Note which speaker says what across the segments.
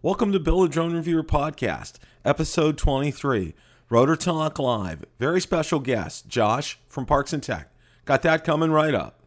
Speaker 1: Welcome to Bill the Drone Reviewer Podcast, episode 23, Rotor Talk Live. Very special guest, Josh from Parks and Tech. Got that coming right up.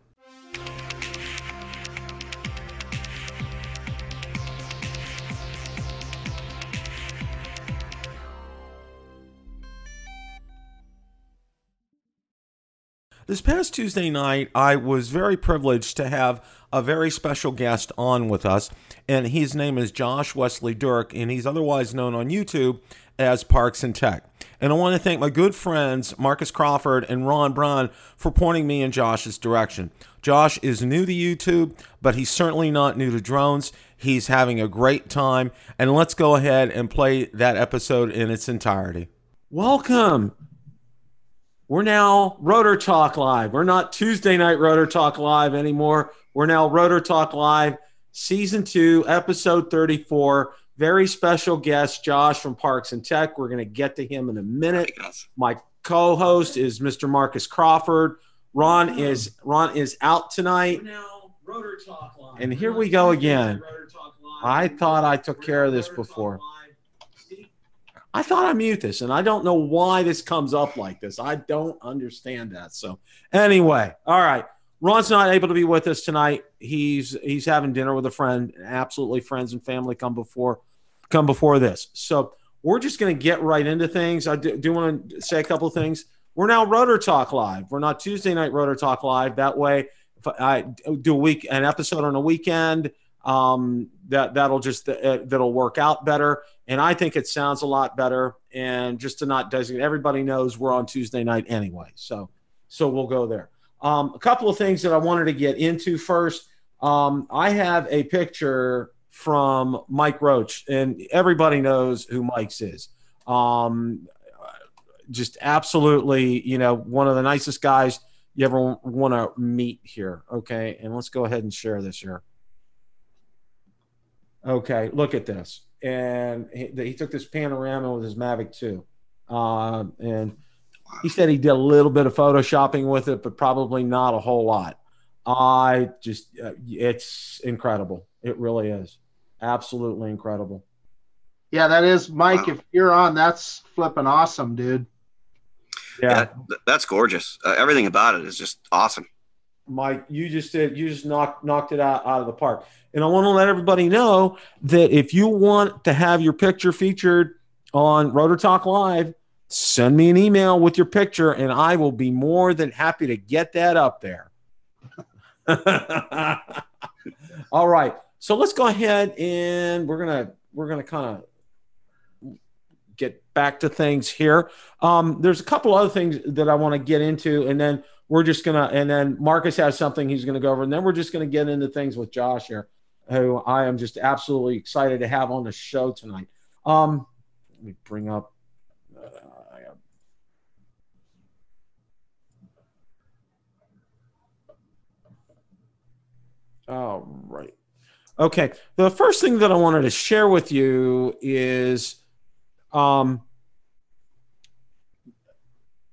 Speaker 1: This past Tuesday night, I was very privileged to have a very special guest on with us, and his name is Josh Wesley Dirk, and he's otherwise known on YouTube as Parks and Tech. And I want to thank my good friends Marcus Crawford and Ron Braun for pointing me in Josh's direction. Josh is new to YouTube, but he's certainly not new to drones. He's having a great time, and let's go ahead and play that episode in its entirety. Welcome. We're now Rotor Talk Live. We're not Tuesday night Rotor Talk Live anymore. We're now Rotor Talk Live, season two, episode 34. Very special guest, Josh from Parks and Tech. We're going to get to him in a minute. My co-host is Mr. Marcus Crawford. Ron is Ron is out tonight. And here we go again. I thought I took care of this before. I thought I mute this, and I don't know why this comes up like this. I don't understand that. So anyway, all right. Ron's not able to be with us tonight. He's he's having dinner with a friend. Absolutely, friends and family come before come before this. So we're just going to get right into things. I do, do want to say a couple of things. We're now Rotor Talk Live. We're not Tuesday night Rotor Talk Live. That way, if I do a week an episode on a weekend, um, that that'll just uh, that'll work out better. And I think it sounds a lot better. And just to not designate, everybody knows we're on Tuesday night anyway. So so we'll go there. Um, a couple of things that I wanted to get into first. Um, I have a picture from Mike Roach, and everybody knows who Mike's is. Um, just absolutely, you know, one of the nicest guys you ever want to meet here. Okay, and let's go ahead and share this here. Okay, look at this, and he, he took this panorama with his Mavic 2, um, and he said he did a little bit of photoshopping with it, but probably not a whole lot. I just, uh, it's incredible. It really is. Absolutely incredible.
Speaker 2: Yeah, that is, Mike. Wow. If you're on, that's flipping awesome, dude.
Speaker 3: Yeah, yeah that's gorgeous. Uh, everything about it is just awesome.
Speaker 1: Mike, you just did, you just knocked, knocked it out, out of the park. And I want to let everybody know that if you want to have your picture featured on Rotor Talk Live, send me an email with your picture and I will be more than happy to get that up there. All right. So let's go ahead and we're to we're to kind of get back to things here. Um, there's a couple other things that I want to get into and then we're just to and then Marcus has something he's to go over and then we're just to get into things with Josh here who I am just absolutely excited to have on the show tonight. Um, let me bring up All right. Okay. The first thing that I wanted to share with you is um,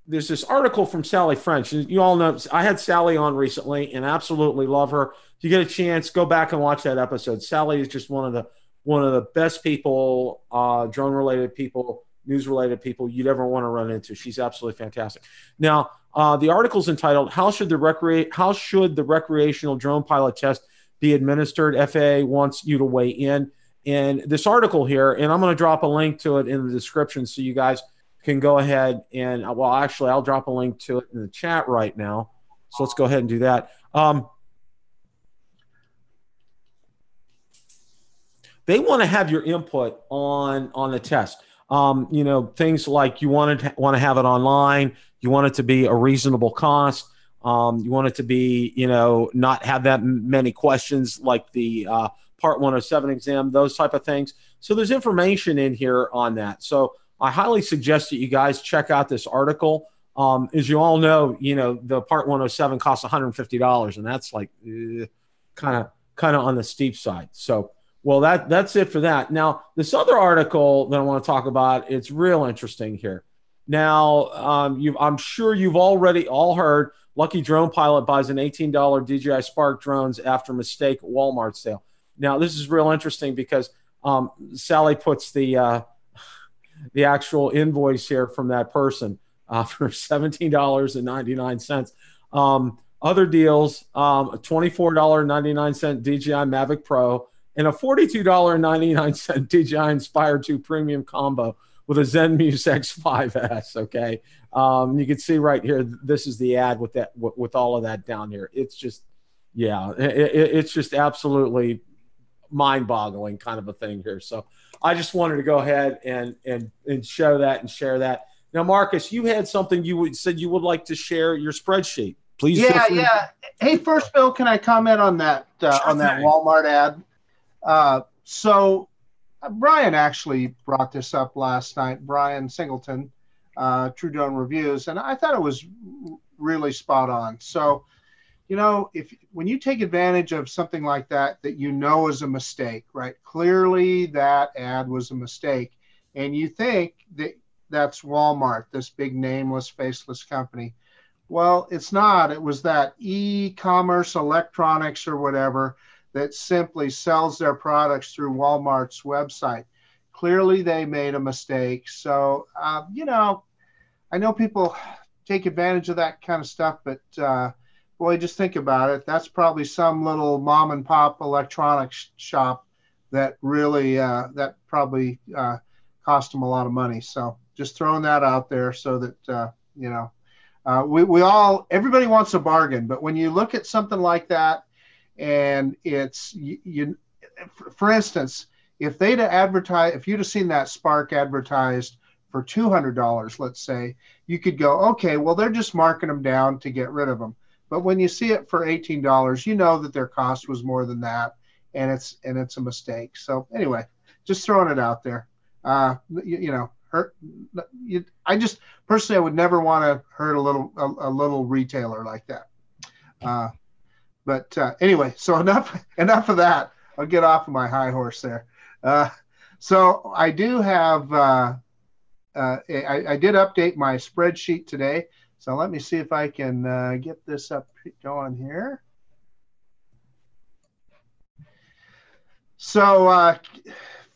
Speaker 1: there's this article from Sally French. You all know I had Sally on recently and absolutely love her. If you get a chance, go back and watch that episode. Sally is just one of the one of the best people, uh, drone related people, news related people you'd ever want to run into. She's absolutely fantastic. Now, uh, the article is entitled "How should the recre- How should the recreational drone pilot test be administered?" FAA wants you to weigh in. And this article here, and I'm going to drop a link to it in the description so you guys can go ahead and well, actually, I'll drop a link to it in the chat right now. So let's go ahead and do that. Um, they want to have your input on on the test. Um, you know, things like you want to want to have it online. You want it to be a reasonable cost. Um, you want it to be, you know, not have that many questions like the uh, Part 107 exam, those type of things. So there's information in here on that. So I highly suggest that you guys check out this article. Um, as you all know, you know the Part 107 costs 150 dollars, and that's like kind of kind of on the steep side. So well, that that's it for that. Now, this other article that I want to talk about, it's real interesting here. Now, um, I'm sure you've already all heard Lucky Drone Pilot buys an $18 DJI Spark drones after mistake Walmart sale. Now, this is real interesting because Um, Sally puts the uh, the actual invoice here from that person uh, for seventeen dollars and ninety nine cents. Um, other deals: um, a twenty four dollar ninety nine cent DJI Mavic Pro and a forty two dollar ninety nine cent DJI Inspire two Premium combo with a ZenMuse X5S. Okay, um, you can see right here. This is the ad with that with, with all of that down here. It's just, yeah, it, it, it's just absolutely mind-boggling kind of a thing here. So I just wanted to go ahead and and and show that and share that. Now, Marcus, you had something you would, said you would like to share your spreadsheet. Please.
Speaker 2: Yeah, yeah. Hey, first, Bill, can I comment on that uh, sure on that Walmart ad? Uh, so uh, Brian actually brought this up last night. Brian Singleton, uh, True Drone Reviews, and I thought it was really spot on. So, you know, if when you take advantage of something like that that you know is a mistake, right? Clearly, that ad was a mistake, and you think that that's Walmart, this big nameless, faceless company. Well, it's not. It was that e-commerce electronics or whatever that simply sells their products through Walmart's website. Clearly, they made a mistake. So, uh, you know, I know people take advantage of that kind of stuff, but uh, boy, just think about it. That's probably some little mom and pop electronics shop that really uh, that probably uh, cost them a lot of money. So, just throwing that out there so that uh, you know. Uh, we, we all everybody wants a bargain but when you look at something like that and it's you, you for instance if they'd advertise if you'd have seen that spark advertised for $200 let's say you could go okay well they're just marking them down to get rid of them but when you see it for $18 you know that their cost was more than that and it's and it's a mistake so anyway just throwing it out there uh you, you know hurt you, i just personally i would never want to hurt a little a, a little retailer like that uh but uh, anyway, so enough enough of that. I'll get off of my high horse there. Uh, so I do have. Uh, uh I, I, did update my spreadsheet today. So let me see if I can uh, get this up going here. So uh,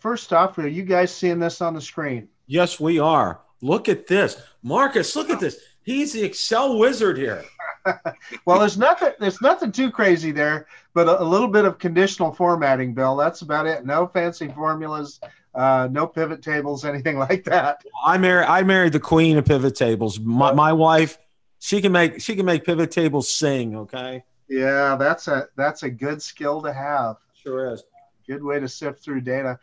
Speaker 2: first off, are you guys seeing this on the screen?
Speaker 1: Yes, we are. Look at this, Marcus. Look at this. He's the Excel wizard here.
Speaker 2: well, there's nothing. There's nothing too crazy there, but a, a, little bit of conditional formatting, Bill. That's about it. No fancy formulas, uh, no pivot tables, anything like that.
Speaker 1: I married. I married the queen of pivot tables. My, my wife, she can make. She can make pivot tables sing. Okay.
Speaker 2: Yeah, that's a that's a good skill to have.
Speaker 1: Sure is.
Speaker 2: Good way to sift through data.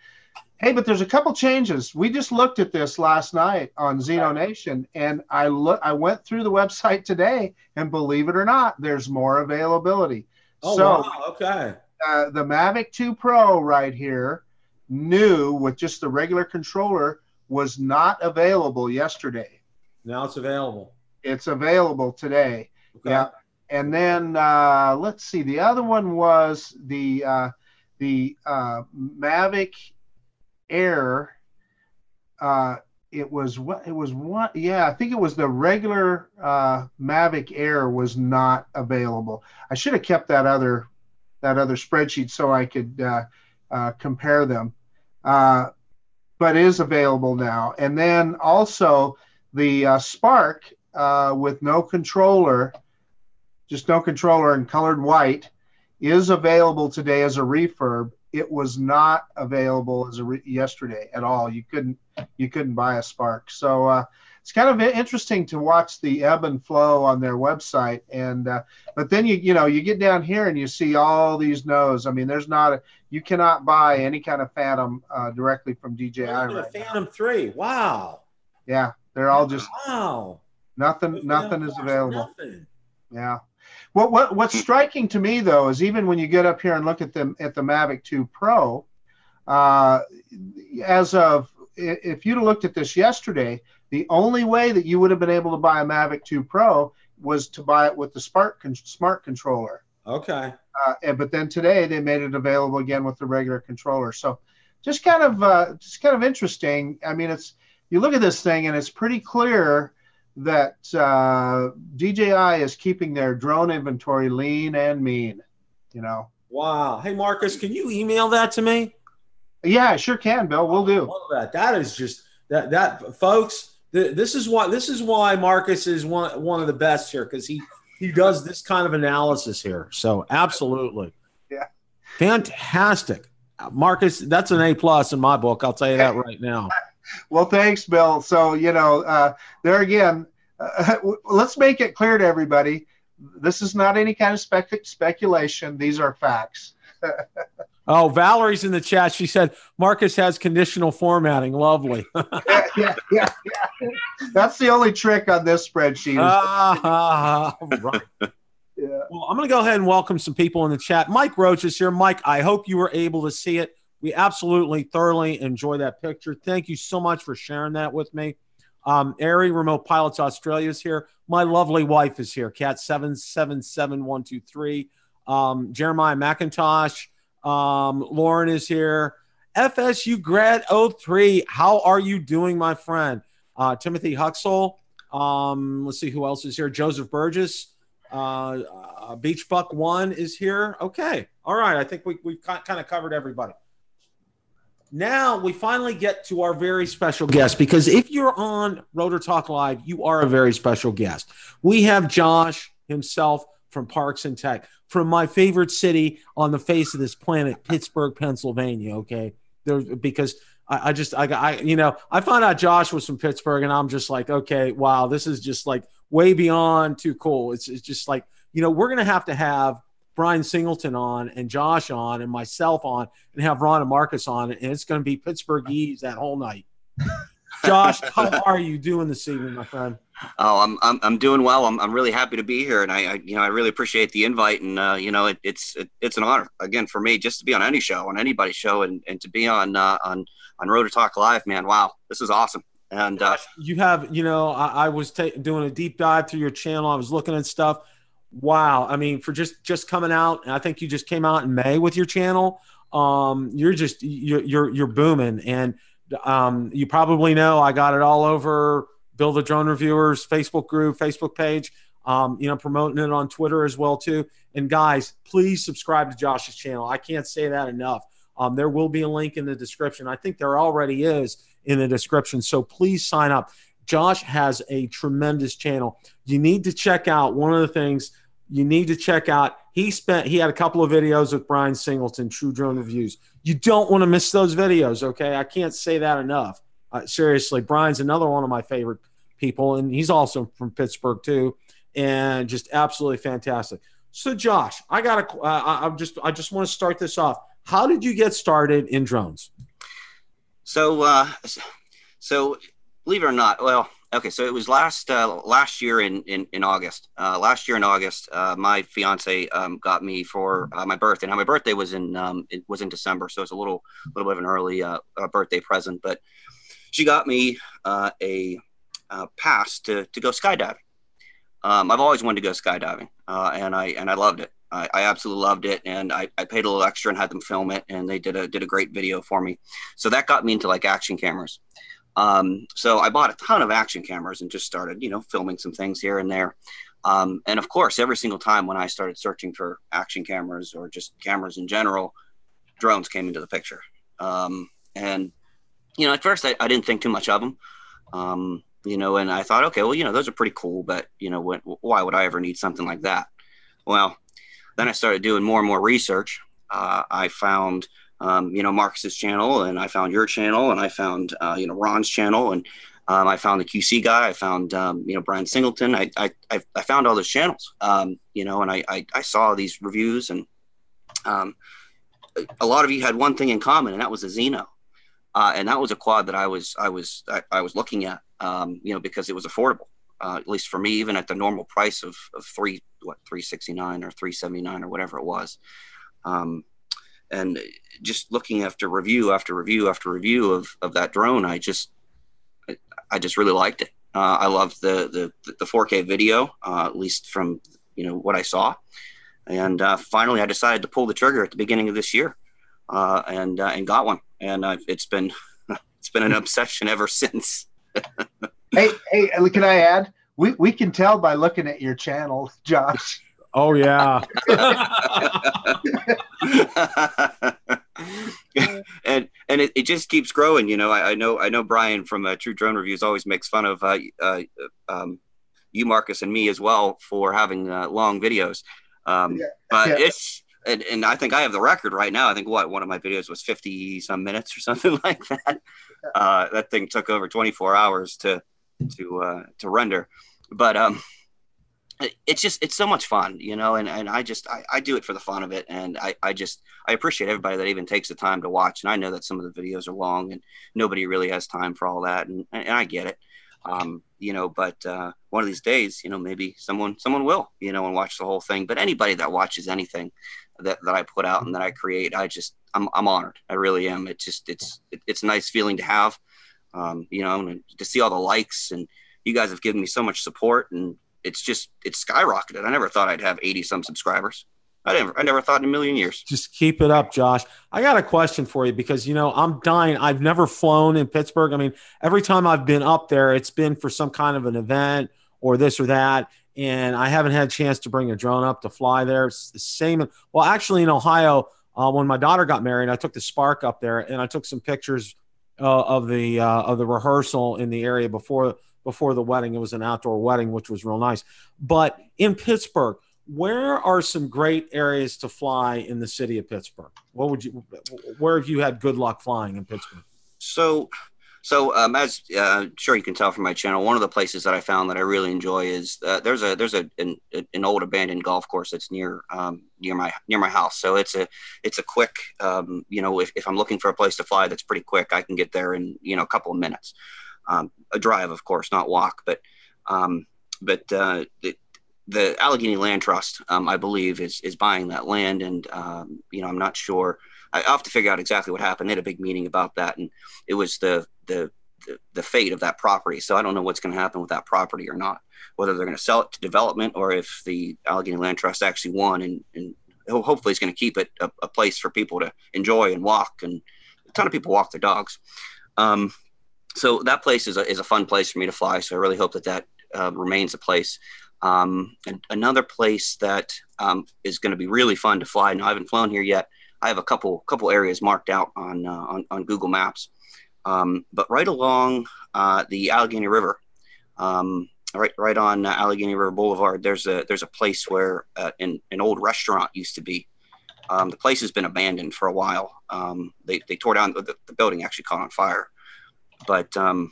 Speaker 2: Hey, but there's a couple changes. We just looked at this last night on Zino Nation, and I look. I went through the website today, and believe it or not, there's more availability.
Speaker 1: Oh, so, wow. Okay.
Speaker 2: Uh, the Mavic 2 Pro right here, new with just the regular controller, was not available yesterday.
Speaker 1: Now it's available.
Speaker 2: It's available today. Okay. Yeah. And then uh, let's see. The other one was the uh, the uh, Mavic Air. Uh, it was what it was one yeah i think it was the regular uh, mavic air was not available. I should have kept that other that other spreadsheet so i could uh, uh, compare them. Uh, but is available now. And then also the uh, spark uh, with no controller just no controller and colored white is available today as a refurb it was not available as a re- yesterday at all. You couldn't you couldn't buy a Spark. So uh, it's kind of interesting to watch the ebb and flow on their website. And uh, but then you you know you get down here and you see all these no's. I mean, there's not a you cannot buy any kind of Phantom uh, directly from DJI. Right
Speaker 1: Phantom now. three. Wow.
Speaker 2: Yeah, they're all just
Speaker 1: wow.
Speaker 2: Nothing. Nothing is available. Nothing. Yeah. What, what what's striking to me though is even when you get up here and look at them at the Mavic 2 Pro, uh, as of if you'd have looked at this yesterday, the only way that you would have been able to buy a Mavic 2 Pro was to buy it with the Spark con- smart controller.
Speaker 1: Okay.
Speaker 2: Uh, and, but then today they made it available again with the regular controller. So just kind of uh, just kind of interesting. I mean, it's you look at this thing and it's pretty clear that uh, DJI is keeping their drone inventory lean and mean. You know.
Speaker 1: Wow. Hey, Marcus, can you email that to me?
Speaker 2: Yeah, I sure can, Bill. We'll do.
Speaker 1: That. That is just that that folks. Th- this is why this is why Marcus is one one of the best here because he he does this kind of analysis here. So absolutely,
Speaker 2: yeah,
Speaker 1: fantastic, Marcus. That's an A plus in my book. I'll tell you that right now.
Speaker 2: well, thanks, Bill. So you know, uh, there again, uh, let's make it clear to everybody: this is not any kind of spec- speculation. These are facts.
Speaker 1: Oh, Valerie's in the chat. She said Marcus has conditional formatting. Lovely.
Speaker 2: yeah, yeah, yeah, That's the only trick on this spreadsheet.
Speaker 1: Uh, right. Yeah. Well, I'm going to go ahead and welcome some people in the chat. Mike Roach is here. Mike, I hope you were able to see it. We absolutely thoroughly enjoy that picture. Thank you so much for sharing that with me. Um, Ari Remote Pilots Australia is here. My lovely wife is here. Cat seven seven seven one two three. Um, Jeremiah McIntosh. Um, Lauren is here. FSU grad 03. How are you doing, my friend? Uh, Timothy Huxell. Um, let's see who else is here. Joseph Burgess. Uh, uh, Beach Buck One is here. Okay. All right. I think we, we've kind of covered everybody. Now we finally get to our very special guest because if you're on Rotor Talk Live, you are a very special guest. We have Josh himself from Parks and Tech from my favorite city on the face of this planet, Pittsburgh, Pennsylvania. Okay, there because I, I just I, I you know I found out Josh was from Pittsburgh, and I'm just like, okay, wow, this is just like way beyond too cool. It's it's just like you know we're gonna have to have Brian Singleton on and Josh on and myself on and have Ron and Marcus on, and it's gonna be Pittsburgh Eves that whole night. Josh, how are you doing this evening, my friend?
Speaker 3: Oh, I'm I'm, I'm doing well. I'm, I'm really happy to be here, and I, I you know I really appreciate the invite, and uh, you know it, it's it, it's an honor again for me just to be on any show, on anybody's show, and, and to be on uh, on on Rotor Talk Live, man. Wow, this is awesome. And uh,
Speaker 1: you have you know I, I was ta- doing a deep dive through your channel. I was looking at stuff. Wow, I mean for just just coming out, and I think you just came out in May with your channel. Um, you're just you're you're, you're booming, and um, you probably know I got it all over Bill the Drone Reviewers Facebook group, Facebook page. Um, you know, promoting it on Twitter as well too. And guys, please subscribe to Josh's channel. I can't say that enough. Um, there will be a link in the description. I think there already is in the description. So please sign up. Josh has a tremendous channel. You need to check out one of the things you need to check out. He spent he had a couple of videos with Brian Singleton, True Drone Reviews. You don't want to miss those videos, okay? I can't say that enough. Uh, seriously, Brian's another one of my favorite people, and he's also from Pittsburgh too, and just absolutely fantastic. So, Josh, I got to. Uh, I just I just want to start this off. How did you get started in drones?
Speaker 3: So, uh, so believe it or not, well, okay, so it was last uh, last year in in, in August. Uh, last year in August, uh, my fiance um, got me for uh, my birthday. Now my birthday was in um, it was in December, so it's a little little bit of an early uh, birthday present. But she got me uh, a pass to to go skydiving. Um, I've always wanted to go skydiving, uh, and I and I loved it. I, I, absolutely loved it, and I, I paid a little extra and had them film it, and they did a did a great video for me. So that got me into like action cameras. Um, so I bought a ton of action cameras and just started, you know, filming some things here and there. Um, and of course, every single time when I started searching for action cameras or just cameras in general, drones came into the picture. Um, and you know, at first I, I, didn't think too much of them. Um, you know, and I thought, okay, well, you know, those are pretty cool, but you know, when, why would I ever need something like that? Well, then I started doing more and more research. Uh, I found, um, you know, Marcus's channel, and I found your channel, and I found, uh, you know, Ron's channel, and um, I found the QC guy. I found, um, you know, Brian Singleton. I, I, I found all those channels, um, you know, and I, I, I, saw these reviews, and um, a lot of you had one thing in common, and that was a Zino. Uh, and that was a quad that I was I was I, I was looking at, um, you know, because it was affordable, uh, at least for me, even at the normal price of, of three what three sixty nine or three seventy nine or whatever it was, um, and just looking after review after review after review of, of that drone, I just I, I just really liked it. Uh, I loved the the the 4K video, uh, at least from you know what I saw, and uh, finally I decided to pull the trigger at the beginning of this year, uh, and and got one and I've, it's been it's been an obsession ever since.
Speaker 2: hey, hey, can I add? We we can tell by looking at your channel, Josh.
Speaker 1: Oh yeah.
Speaker 3: and and it, it just keeps growing. You know, I, I know I know Brian from uh, True Drone Reviews always makes fun of uh, uh, um, you, Marcus, and me as well for having uh, long videos. Um, yeah. But yeah. it's and, and I think I have the record right now. I think what one of my videos was fifty some minutes or something like that. Uh, that thing took over twenty four hours to to uh, to render, but um, it's just it's so much fun you know and, and i just I, I do it for the fun of it and I, I just i appreciate everybody that even takes the time to watch and i know that some of the videos are long and nobody really has time for all that and, and i get it. Um, you know but uh, one of these days you know maybe someone someone will you know and watch the whole thing but anybody that watches anything that, that i put out and that i create i just i'm, I'm honored i really am it just it's it, it's a nice feeling to have um, you know to see all the likes and you guys have given me so much support and it's just it's skyrocketed. I never thought I'd have 80 some subscribers. I never I never thought in a million years.
Speaker 1: Just keep it up, Josh. I got a question for you because you know I'm dying. I've never flown in Pittsburgh. I mean, every time I've been up there, it's been for some kind of an event or this or that. And I haven't had a chance to bring a drone up to fly there. It's the same. Well, actually, in Ohio, uh, when my daughter got married, I took the Spark up there and I took some pictures uh, of the uh, of the rehearsal in the area before before the wedding. It was an outdoor wedding, which was real nice. But in Pittsburgh, where are some great areas to fly in the city of Pittsburgh? What would you, where have you had good luck flying in Pittsburgh?
Speaker 3: So, so um, as uh, sure you can tell from my channel, one of the places that I found that I really enjoy is uh, there's a there's a an, an, old abandoned golf course that's near um, near my near my house. So it's a it's a quick um, you know if, if I'm looking for a place to fly that's pretty quick, I can get there in you know a couple of minutes um, a drive, of course, not walk, but um, but uh, the, the, Allegheny Land Trust, um, I believe, is is buying that land, and um, you know, I'm not sure. I have to figure out exactly what happened. They had a big meeting about that, and it was the the the, the fate of that property. So I don't know what's going to happen with that property or not. Whether they're going to sell it to development or if the Allegheny Land Trust actually won, and, and hopefully is going to keep it a, a, place for people to enjoy and walk. And a ton of people walk their dogs. Um, so that place is a, is a fun place for me to fly. So I really hope that that uh, remains a place. Um, another place that um, is going to be really fun to fly. Now I haven't flown here yet. I have a couple couple areas marked out on uh, on, on, Google Maps, um, but right along uh, the Allegheny River, um, right right on uh, Allegheny River Boulevard, there's a there's a place where uh, an, an old restaurant used to be. Um, the place has been abandoned for a while. They, they tore down the, the building actually caught on fire but um,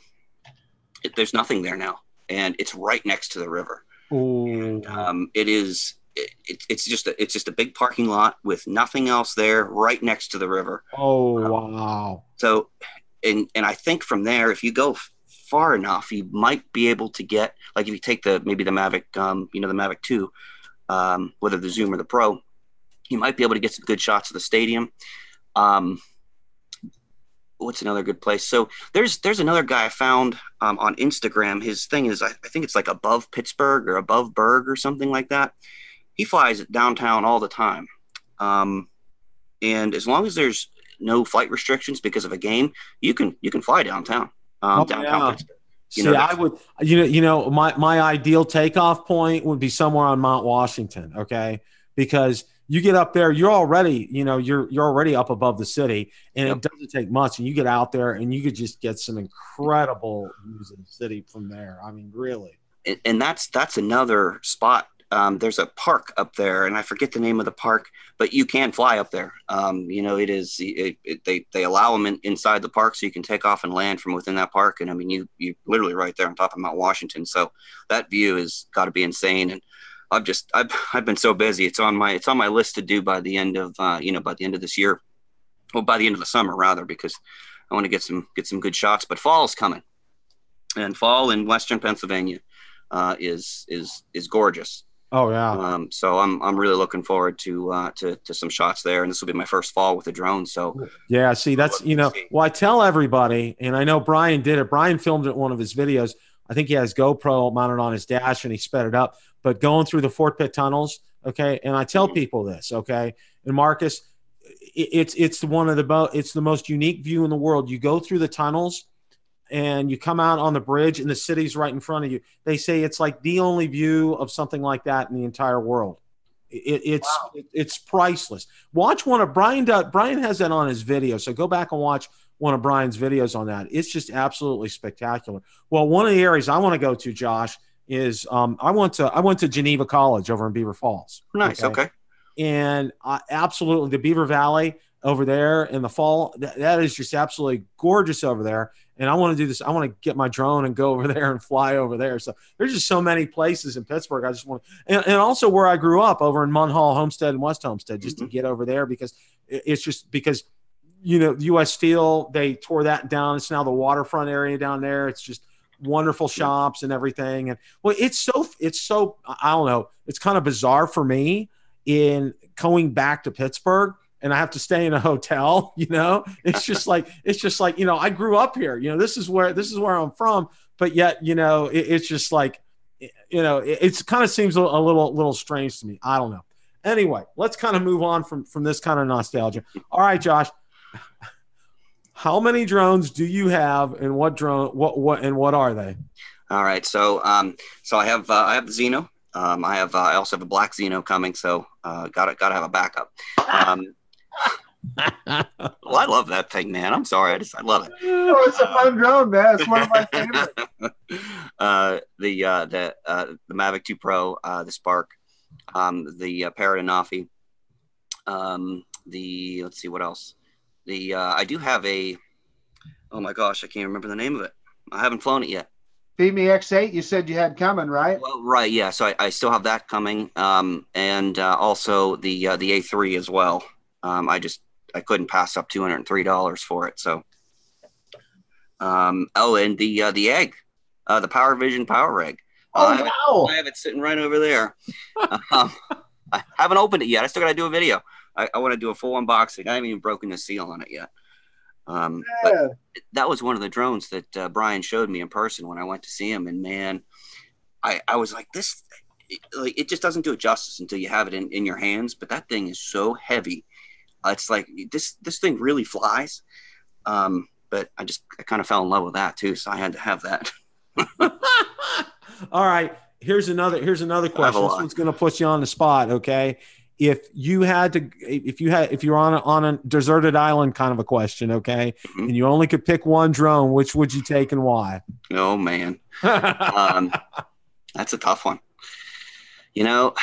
Speaker 3: it, there's nothing there now, and it's right next to the river. And, um, it is. It, it's just a, it's just a big parking lot with nothing else there, right next to the river.
Speaker 1: Oh um, wow!
Speaker 3: So, and and I think from there, if you go far enough, you might be able to get like if you take the maybe the Mavic, um, you know, the Mavic Two, um, whether the Zoom or the Pro, you might be able to get some good shots of the stadium. Um, what's another good place? So there's there's another guy I found um, on Instagram. His thing is I, I, think it's like above Pittsburgh or above Burgh or something like that. He flies downtown all the time, um, and as long as there's no flight restrictions because of a game, you can you can fly downtown. Um, oh, downtown
Speaker 1: yeah. Pittsburgh. You See, I would, you know, you know, my my ideal takeoff point would be somewhere on Mount Washington. Okay, because you get up there, you're already, you know, you're you're already up above the city, and yep. it doesn't take much. And you get out there, and you could just get some incredible views of the city from there. I mean, really.
Speaker 3: And, and that's that's another spot. Um, there's a park up there, and I forget the name of the park, but you can fly up there. Um, you know, it is it, it, they they allow them in, inside the park, so you can take off and land from within that park. And I mean, you you literally right there on top of Mount Washington. So that view has got to be insane. And I've just I've I've been so busy. It's on my it's on my list to do by the end of uh, you know by the end of this year, well by the end of the summer rather because I want to get some get some good shots. But fall is coming, and fall in Western Pennsylvania uh, is is is gorgeous.
Speaker 1: Oh yeah.
Speaker 3: Um, so I'm I'm really looking forward to uh, to to some shots there, and this will be my first fall with a drone. So
Speaker 1: yeah, see that's you know well I tell everybody, and I know Brian did it. Brian filmed it one of his videos. I think he has GoPro mounted on his dash, and he sped it up but going through the Fort Pitt tunnels, okay, and I tell people this, okay, and Marcus, it's it's one of the it's the most unique view in the world. You go through the tunnels and you come out on the bridge and the city's right in front of you. They say it's like the only view of something like that in the entire world. It, it's wow. it, it's priceless. Watch one of Brian. Brian has that on his video, so go back and watch one of Brian's videos on that. It's just absolutely spectacular. Well, one of the areas I want to go to, Josh, is um, I went to I went to Geneva College over in Beaver Falls.
Speaker 3: Nice. Okay. okay.
Speaker 1: And I, absolutely, the Beaver Valley over there in the fall, that, that is just absolutely gorgeous over there. And I want to do this. I want to get my drone and go over there and fly over there. So there's just so many places in Pittsburgh. I just want to, and, and also where I grew up over in Munhall, Homestead, and West Homestead, just mm-hmm. to get over there because it's just because you know, U.S. Steel, they tore that down. It's now the waterfront area down there. It's just wonderful shops and everything. And well, it's so, it's so, I don't know, it's kind of bizarre for me in going back to Pittsburgh and I have to stay in a hotel, you know, it's just like, it's just like, you know, I grew up here, you know, this is where, this is where I'm from, but yet, you know, it, it's just like, you know, it it's kind of seems a, a little, little strange to me. I don't know. Anyway, let's kind of move on from, from this kind of nostalgia. All right, Josh, how many drones do you have, and what drone? What what and what are they?
Speaker 3: All right, so um, so I have uh, I have the Zino. Um, I have uh, I also have a black Zino coming, so uh, got to got to have a backup. Um, well, I love that thing, man. I'm sorry, I just I love it.
Speaker 2: Oh, it's a fun drone, man. It's one of my favorites.
Speaker 3: uh, the uh, the uh, the Mavic 2 Pro, uh, the Spark, um, the uh, Parrot Anafi, um, the let's see what else. The uh, I do have a. Oh my gosh, I can't remember the name of it. I haven't flown it yet.
Speaker 2: Fimi X8, you said you had coming, right?
Speaker 3: Well, right, yeah. So I, I still have that coming, um, and uh, also the uh, the A3 as well. Um, I just I couldn't pass up two hundred and three dollars for it. So, um, oh, and the uh, the egg, uh, the Power Vision Power Egg.
Speaker 2: Oh
Speaker 3: I
Speaker 2: wow!
Speaker 3: I have it sitting right over there. um, I haven't opened it yet. I still got to do a video. I, I want to do a full unboxing. I haven't even broken the seal on it yet. Um, yeah. that was one of the drones that uh, Brian showed me in person when I went to see him, and man, I, I was like, this, like, it just doesn't do it justice until you have it in, in your hands. But that thing is so heavy. Uh, it's like this, this thing really flies. Um, but I just, I kind of fell in love with that too. So I had to have that.
Speaker 1: All right. Here's another, here's another question. This one's going to put you on the spot. Okay if you had to if you had if you're on a, on a deserted island kind of a question okay mm-hmm. and you only could pick one drone which would you take and why?
Speaker 3: Oh man. Um, that's a tough one. You know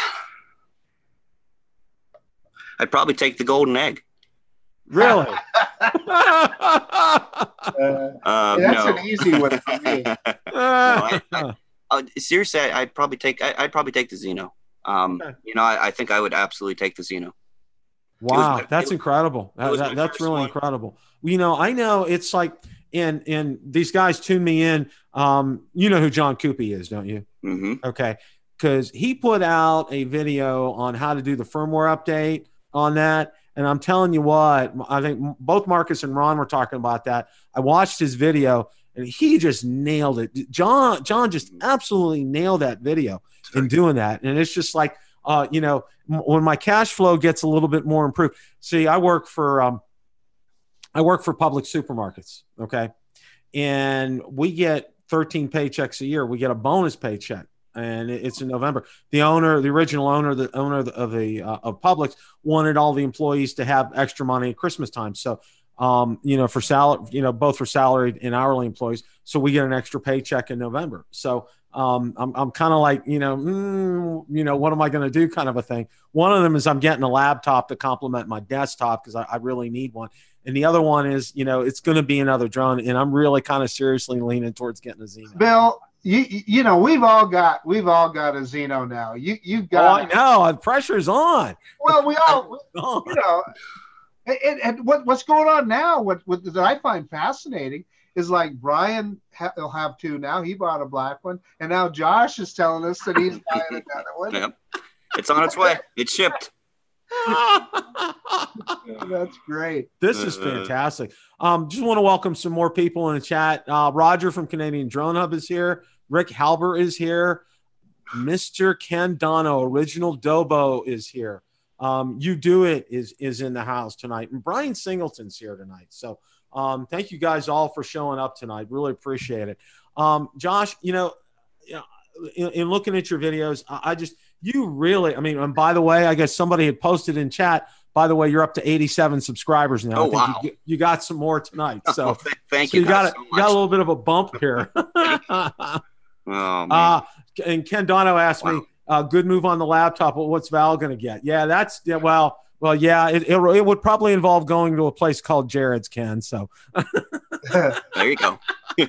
Speaker 3: i'd probably take the golden egg.
Speaker 1: Really?
Speaker 2: Uh, um, that's no. an easy one for me. No, I,
Speaker 3: I, uh, seriously i'd probably take I, i'd probably take the zino um, okay. You know, I, I, think I would absolutely take the Zino.
Speaker 1: Wow, my, that's incredible. That, that, that's really one. incredible. You know, I know it's like, and and these guys tune me in. Um, you know who John Coopy is, don't you?
Speaker 3: Mm-hmm.
Speaker 1: Okay, because he put out a video on how to do the firmware update on that. And I'm telling you what, I think both Marcus and Ron were talking about that. I watched his video and he just nailed it. John, John just absolutely nailed that video in doing that. And it's just like, uh, you know, m- when my cash flow gets a little bit more improved. See, I work for, um, I work for Publix supermarkets. Okay. And we get 13 paychecks a year. We get a bonus paycheck and it's in November. The owner, the original owner, the owner of the, of, the, uh, of Publix wanted all the employees to have extra money at Christmas time. So um, you know, for salary, you know, both for salaried and hourly employees. So we get an extra paycheck in November. So um, I'm, I'm kind of like, you know, mm, you know, what am I going to do kind of a thing. One of them is I'm getting a laptop to complement my desktop because I, I, really need one. And the other one is, you know, it's going to be another drone. And I'm really kind of seriously leaning towards getting a Zino.
Speaker 2: Bill, you you know we've all got we've all got a Zino now. You you've got.
Speaker 1: Oh, I know the pressure's on.
Speaker 2: Well, we all you know and, and what, what's going on now, what, what that I find fascinating is like Brian ha- will have two now. He bought a black one, and now Josh is telling us that he's buying another one.
Speaker 3: Yep. It's on its way. It's shipped.
Speaker 2: That's great.
Speaker 1: This is uh-huh. fantastic. Um, just want to welcome some more people in the chat. Uh, Roger from Canadian Drone Hub is here. Rick Halber is here. Mr. Ken Dono, original Dobo, is here. Um, you do it is is in the house tonight, and Brian Singleton's here tonight. So um, thank you guys all for showing up tonight. Really appreciate it. Um, Josh, you know, you know in, in, looking at your videos, I, I just you really, I mean, and by the way, I guess somebody had posted in chat. By the way, you're up to 87 subscribers now.
Speaker 3: Oh wow!
Speaker 1: You, you, got some more tonight. So
Speaker 3: oh, th- thank
Speaker 1: so
Speaker 3: you.
Speaker 1: You got,
Speaker 3: so
Speaker 1: you got a little bit of a bump here.
Speaker 3: oh,
Speaker 1: uh, and Ken Dono asked wow. me, uh, "Good move on the laptop. Well, what's Val going to get?" Yeah, that's yeah. Well, well, yeah. It, it, it would probably involve going to a place called Jared's, Ken. So
Speaker 3: there you go.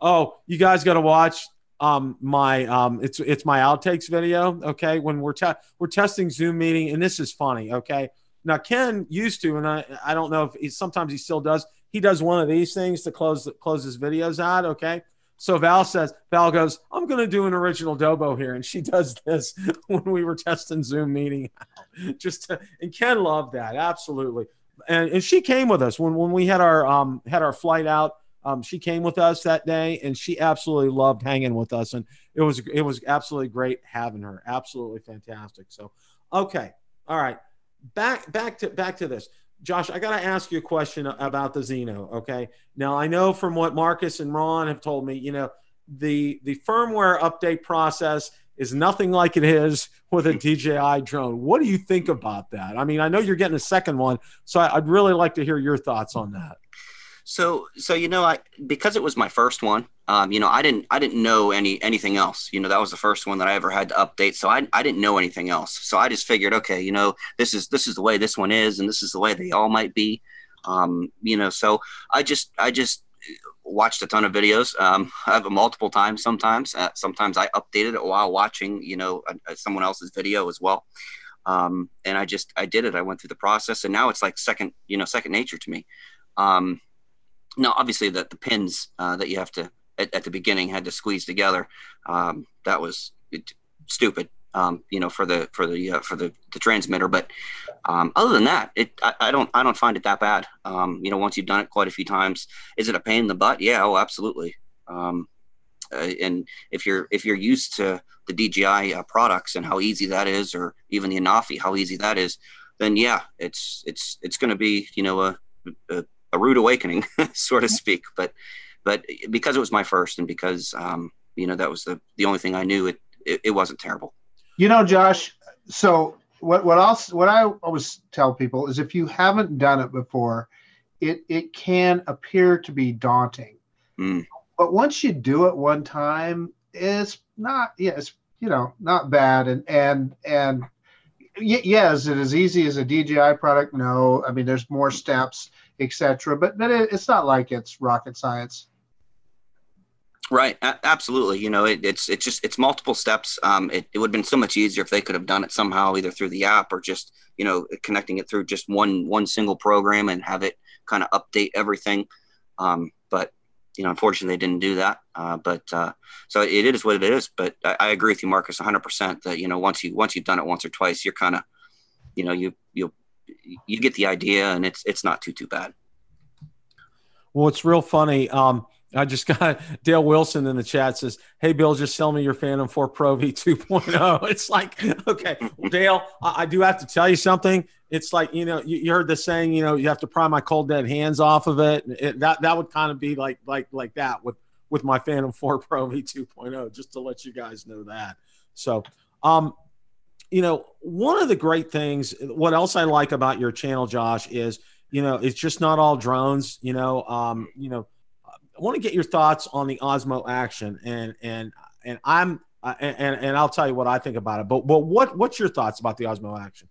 Speaker 1: oh, you guys got to watch um my um it's it's my outtakes video okay when we're te- we're testing zoom meeting and this is funny okay now ken used to and i i don't know if he sometimes he still does he does one of these things to close close his videos out okay so val says val goes i'm going to do an original dobo here. And she does this when we were testing zoom meeting just to, and ken loved that absolutely. And, and she came with us when when we had our um had our flight out. Um, she came with us that day, and she absolutely loved hanging with us, and it was it was absolutely great having her. Absolutely fantastic. So, okay, all right, back back to back to this. Josh, I got to ask you a question about the Zino. Okay, now I know from what Marcus and Ron have told me, you know, the the firmware update process is nothing like it is with a DJI drone. What do you think about that? I mean, I know you're getting a second one, so I'd really like to hear your thoughts on that.
Speaker 3: So, so you know, I because it was my first one, um, you know, I didn't I didn't know any anything else. You know, that was the first one that I ever had to update. So I I didn't know anything else. So I just figured, okay, you know, this is this is the way this one is, and this is the way they all might be. Um, you know, so I just I just watched a ton of videos. Um, I have multiple times. Sometimes, uh, sometimes I updated it while watching, you know, a, a, someone else's video as well. Um, and I just I did it. I went through the process, and now it's like second, you know, second nature to me. Um, now, obviously, the, the pins uh, that you have to at, at, the beginning had to squeeze together. Um, that was it, stupid, um, you know, for the for the uh, for the, the transmitter. But um, other than that, it I, I, don't I don't find it that bad. Um, you know, once you've done it quite a few times, is it a pain in the butt? Yeah, oh, absolutely. Um, uh, and if you're if you're used to the DJI uh, products and how easy that is, or even the Anafi, how easy that is, then yeah, it's it's it's going to be you know a, a a rude awakening, so to speak. But but because it was my first, and because um, you know that was the the only thing I knew, it it, it wasn't terrible.
Speaker 2: You know, Josh. So what what else what I always tell people is if you haven't done it before, it it can appear to be daunting.
Speaker 3: Mm.
Speaker 2: But once you do it one time, it's not yeah, it's you know not bad and and and yeah, is it as easy as a DJI product? No, I mean there's more steps etc. But but it, it's not like it's rocket science.
Speaker 3: Right, a- absolutely. You know, it, it's it's just it's multiple steps. Um, it, it would have been so much easier if they could have done it somehow, either through the app or just you know connecting it through just one one single program and have it kind of update everything. Um, but you know, unfortunately, they didn't do that. Uh, but uh, so it is what it is. But I, I agree with you, Marcus, 100 percent that you know once you once you've done it once or twice, you're kind of you know you you you get the idea, and it's it's not too too bad.
Speaker 1: Well, it's real funny. Um, I just got Dale Wilson in the chat says, "Hey Bill, just sell me your Phantom 4 Pro V 2.0." It's like, okay, Dale, I, I, do have to tell you something. It's like you know, you, you, heard the saying, you know, you have to pry my cold dead hands off of it. it that that would kind of be like like like that with with my Phantom 4 Pro V 2.0, just to let you guys know that. So, um, you know, one of the great things, what else I like about your channel, Josh, is you know, it's just not all drones. You know, um, you know, I want to get your thoughts on the Osmo Action, and and and I'm uh, and and I'll tell you what I think about it. But but what what's your thoughts about the Osmo Action?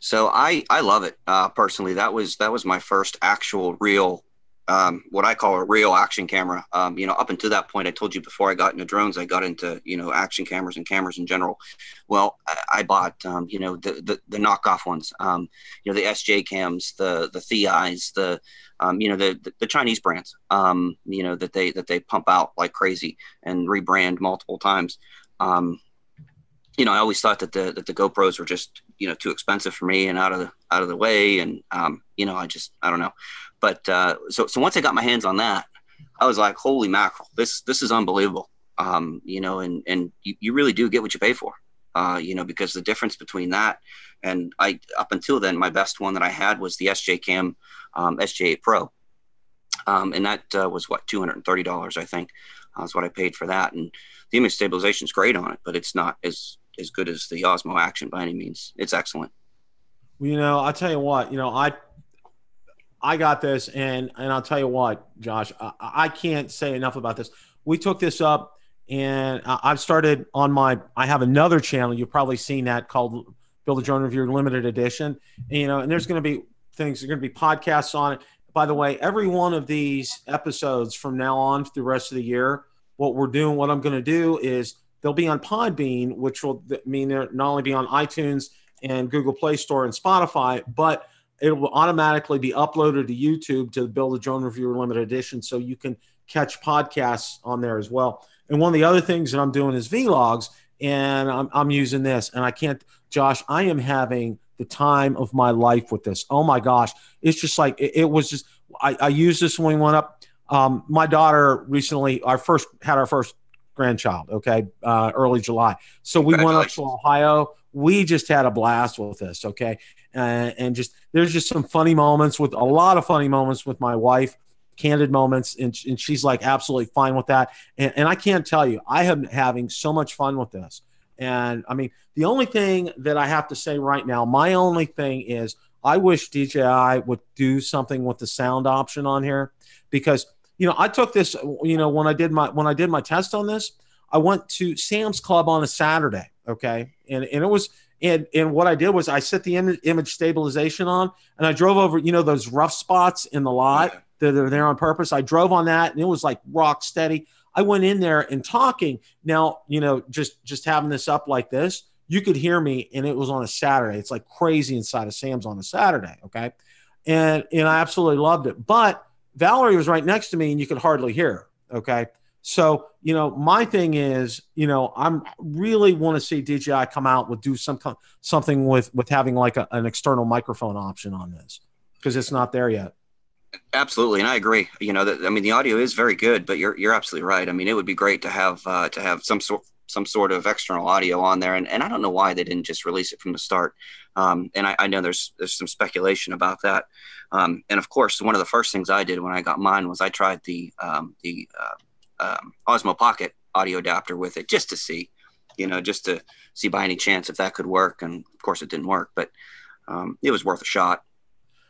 Speaker 3: So I I love it uh, personally. That was that was my first actual real um, what I call a real action camera. Um, you know, up until that point, I told you before I got into drones, I got into you know action cameras and cameras in general. Well, I, I bought um, you know the, the, the knockoff ones. Um, you know the SJ cams, the the Theis, the um, you know the, the, the Chinese brands. Um, you know that they that they pump out like crazy and rebrand multiple times. you know, I always thought that the that the GoPros were just you know too expensive for me and out of the out of the way, and um, you know I just I don't know. But uh, so so once I got my hands on that, I was like, holy mackerel, this this is unbelievable. Um, you know, and and you, you really do get what you pay for. Uh, you know, because the difference between that and I up until then, my best one that I had was the SJ Cam um, SJ8 Pro, um, and that uh, was what two hundred and thirty dollars, I think, uh, is what I paid for that. And the image stabilization is great on it, but it's not as as good as the Osmo Action by any means. It's excellent.
Speaker 1: Well, you know, I'll tell you what, you know, I I got this, and and I'll tell you what, Josh, I, I can't say enough about this. We took this up, and I've started on my. I have another channel. You've probably seen that called Build a Drone Review Limited Edition. And, you know, and there's going to be things. There's going to be podcasts on it. By the way, every one of these episodes from now on through the rest of the year, what we're doing, what I'm going to do is they'll be on Podbean, which will mean they'll not only be on iTunes and Google Play Store and Spotify, but it will automatically be uploaded to YouTube to Bill the Drone Reviewer Limited Edition, so you can catch podcasts on there as well. And one of the other things that I'm doing is vlogs, and I'm, I'm using this, and I can't, Josh, I am having the time of my life with this. Oh my gosh, it's just like it, it was just. I, I used this when we went up. Um, my daughter recently, our first had our first grandchild. Okay, uh, early July. So we went up to Ohio. We just had a blast with this. Okay, uh, and just there's just some funny moments with a lot of funny moments with my wife candid moments and, and she's like absolutely fine with that and, and i can't tell you i am having so much fun with this and i mean the only thing that i have to say right now my only thing is i wish dji would do something with the sound option on here because you know i took this you know when i did my when i did my test on this i went to sam's club on a saturday okay and, and it was and and what I did was I set the Im- image stabilization on, and I drove over, you know, those rough spots in the lot yeah. that are there on purpose. I drove on that, and it was like rock steady. I went in there and talking. Now, you know, just just having this up like this, you could hear me, and it was on a Saturday. It's like crazy inside of Sam's on a Saturday. Okay, and and I absolutely loved it. But Valerie was right next to me, and you could hardly hear. Her, okay, so, you know, my thing is, you know, I'm really want to see DJI come out with do some something with with having like a, an external microphone option on this because it's not there yet.
Speaker 3: Absolutely, and I agree. You know, I mean, the audio is very good, but you're you're absolutely right. I mean, it would be great to have uh, to have some sort some sort of external audio on there, and, and I don't know why they didn't just release it from the start. Um, and I, I, know there's there's some speculation about that. Um, and of course, one of the first things I did when I got mine was I tried the um, the uh, um, Osmo Pocket audio adapter with it just to see, you know, just to see by any chance if that could work. And of course, it didn't work, but um, it was worth a shot.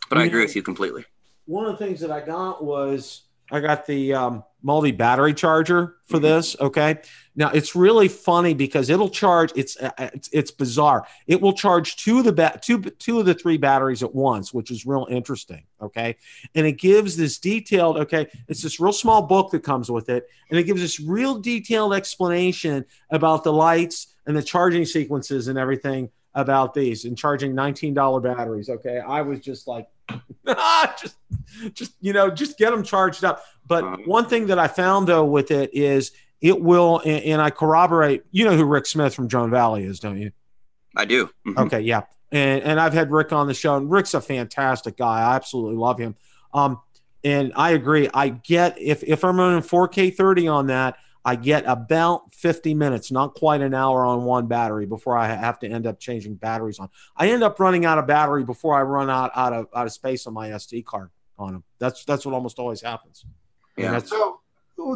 Speaker 3: But I agree with you completely.
Speaker 1: One of the things that I got was I got the um, multi battery charger for mm-hmm. this. Okay. Now it's really funny because it'll charge. It's, uh, it's it's bizarre. It will charge two of the ba- two two of the three batteries at once, which is real interesting. Okay, and it gives this detailed. Okay, it's this real small book that comes with it, and it gives this real detailed explanation about the lights and the charging sequences and everything about these and charging $19 batteries. Okay. I was just like, just, just, you know, just get them charged up. But one thing that I found though with it is it will, and, and I corroborate, you know who Rick Smith from Drone Valley is, don't you?
Speaker 3: I do.
Speaker 1: Mm-hmm. Okay. Yeah. And, and I've had Rick on the show and Rick's a fantastic guy. I absolutely love him. Um, and I agree. I get if, if I'm running 4K 30 on that, I get about 50 minutes, not quite an hour on one battery before I have to end up changing batteries on. I end up running out of battery before I run out, out of out of space on my SD card on them. That's that's what almost always happens.
Speaker 2: Yeah. So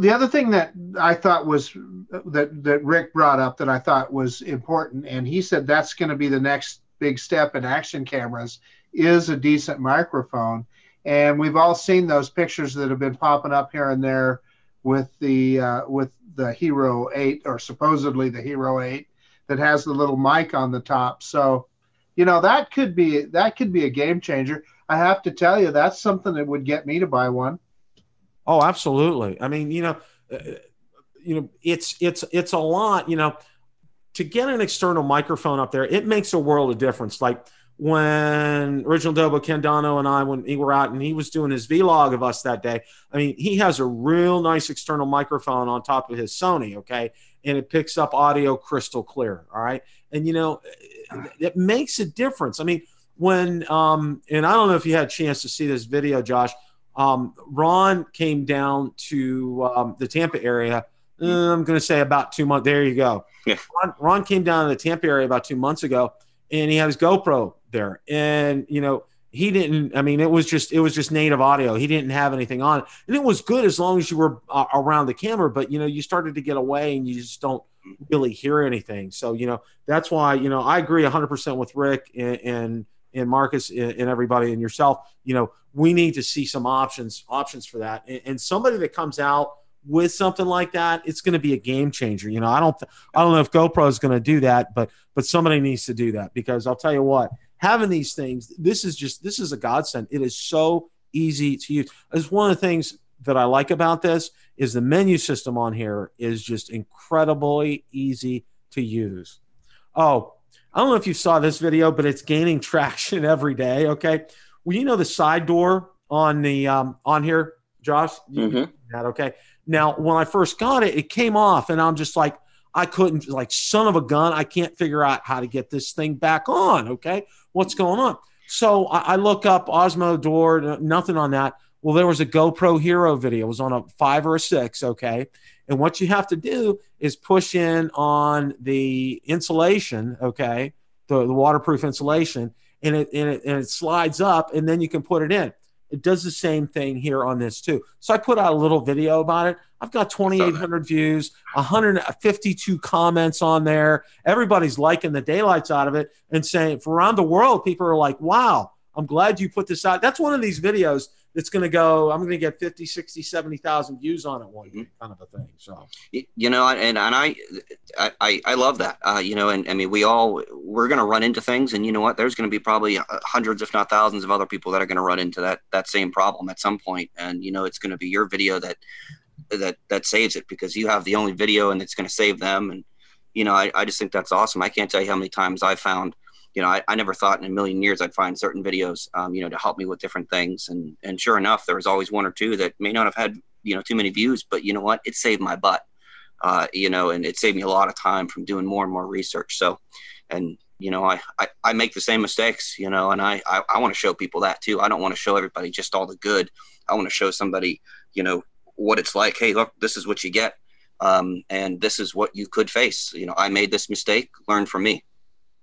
Speaker 2: the other thing that I thought was that that Rick brought up that I thought was important, and he said that's going to be the next big step in action cameras is a decent microphone. And we've all seen those pictures that have been popping up here and there with the uh, with the Hero 8 or supposedly the Hero 8 that has the little mic on the top. So, you know, that could be that could be a game changer. I have to tell you, that's something that would get me to buy one.
Speaker 1: Oh, absolutely. I mean, you know, uh, you know, it's it's it's a lot. You know, to get an external microphone up there, it makes a world of difference. Like when original Dobo Ken Dono and I, when we were out and he was doing his vlog of us that day, I mean, he has a real nice external microphone on top of his Sony, okay, and it picks up audio crystal clear, all right, and you know, it makes a difference. I mean, when um, and I don't know if you had a chance to see this video, Josh. Um, Ron came down to um, the Tampa area. Uh, I'm going to say about two months. There you go. Yeah. Ron, Ron came down to the Tampa area about two months ago, and he had his GoPro there. And, you know, he didn't i mean it was just it was just native audio. He didn't have anything on and it was good as long as you were uh, around the camera but you know you started to get away and you just don't really hear anything. So you know that's why you know i agree 100% with rick and and, and marcus and, and, everybody and yourself. You know we need to see some options options for that. And, and somebody that comes out with something like that it's going to be a game changer. You know i don't i don't know if gopro is going to do that but but somebody needs to do that because i'll tell you what having these things, this is just this is a godsend. It is so easy to use. It's one of the things that I like about this is the menu system on here is just incredibly easy to use. Oh, I don't know if you saw this video, but it's gaining traction every day. Okay, well, you know the side door on the um, on here, Josh. Mm-hmm. That okay. Now, when I first got it, it came off, and I'm just like, I couldn't, like, son of a gun, I can't figure out how to get this thing back on. Okay what's going on? So I, I look up Osmo Door, nothing on that. Well, there was a GoPro Hero video. It was on a five or a six, okay? And what you have to do is push in on the insulation, okay, the, the waterproof insulation, and it, and it and it slides up, and then you can put it in. It does the same thing here on this too. So I put out a little video about it. I've got 2,800 views, 152 comments on there. Everybody's liking the daylights out of it and saying, for around the world, people are like, wow, I'm glad you put this out. That's one of these videos that's going to go, I'm going to get 50, 60, 70,000 views on it one day, mm-hmm. kind of a thing. So,
Speaker 3: you know, and, and I, I, I love that, uh, you know, and I mean, we all, we're going to run into things and you know what, there's going to be probably uh, hundreds, if not thousands of other people that are going to run into that, that same problem at some point. And, you know, it's going to be your video that, that, that saves it because you have the only video and it's going to save them. And, you know, I, I just think that's awesome. I can't tell you how many times I found, you know, I, I, never thought in a million years I'd find certain videos, um, you know, to help me with different things. And and sure enough, there was always one or two that may not have had, you know, too many views, but you know what? It saved my butt, uh, you know, and it saved me a lot of time from doing more and more research. So, and you know, I I, I make the same mistakes, you know, and I I, I want to show people that too. I don't want to show everybody just all the good. I want to show somebody, you know, what it's like. Hey, look, this is what you get. Um, and this is what you could face. You know, I made this mistake, learn from me.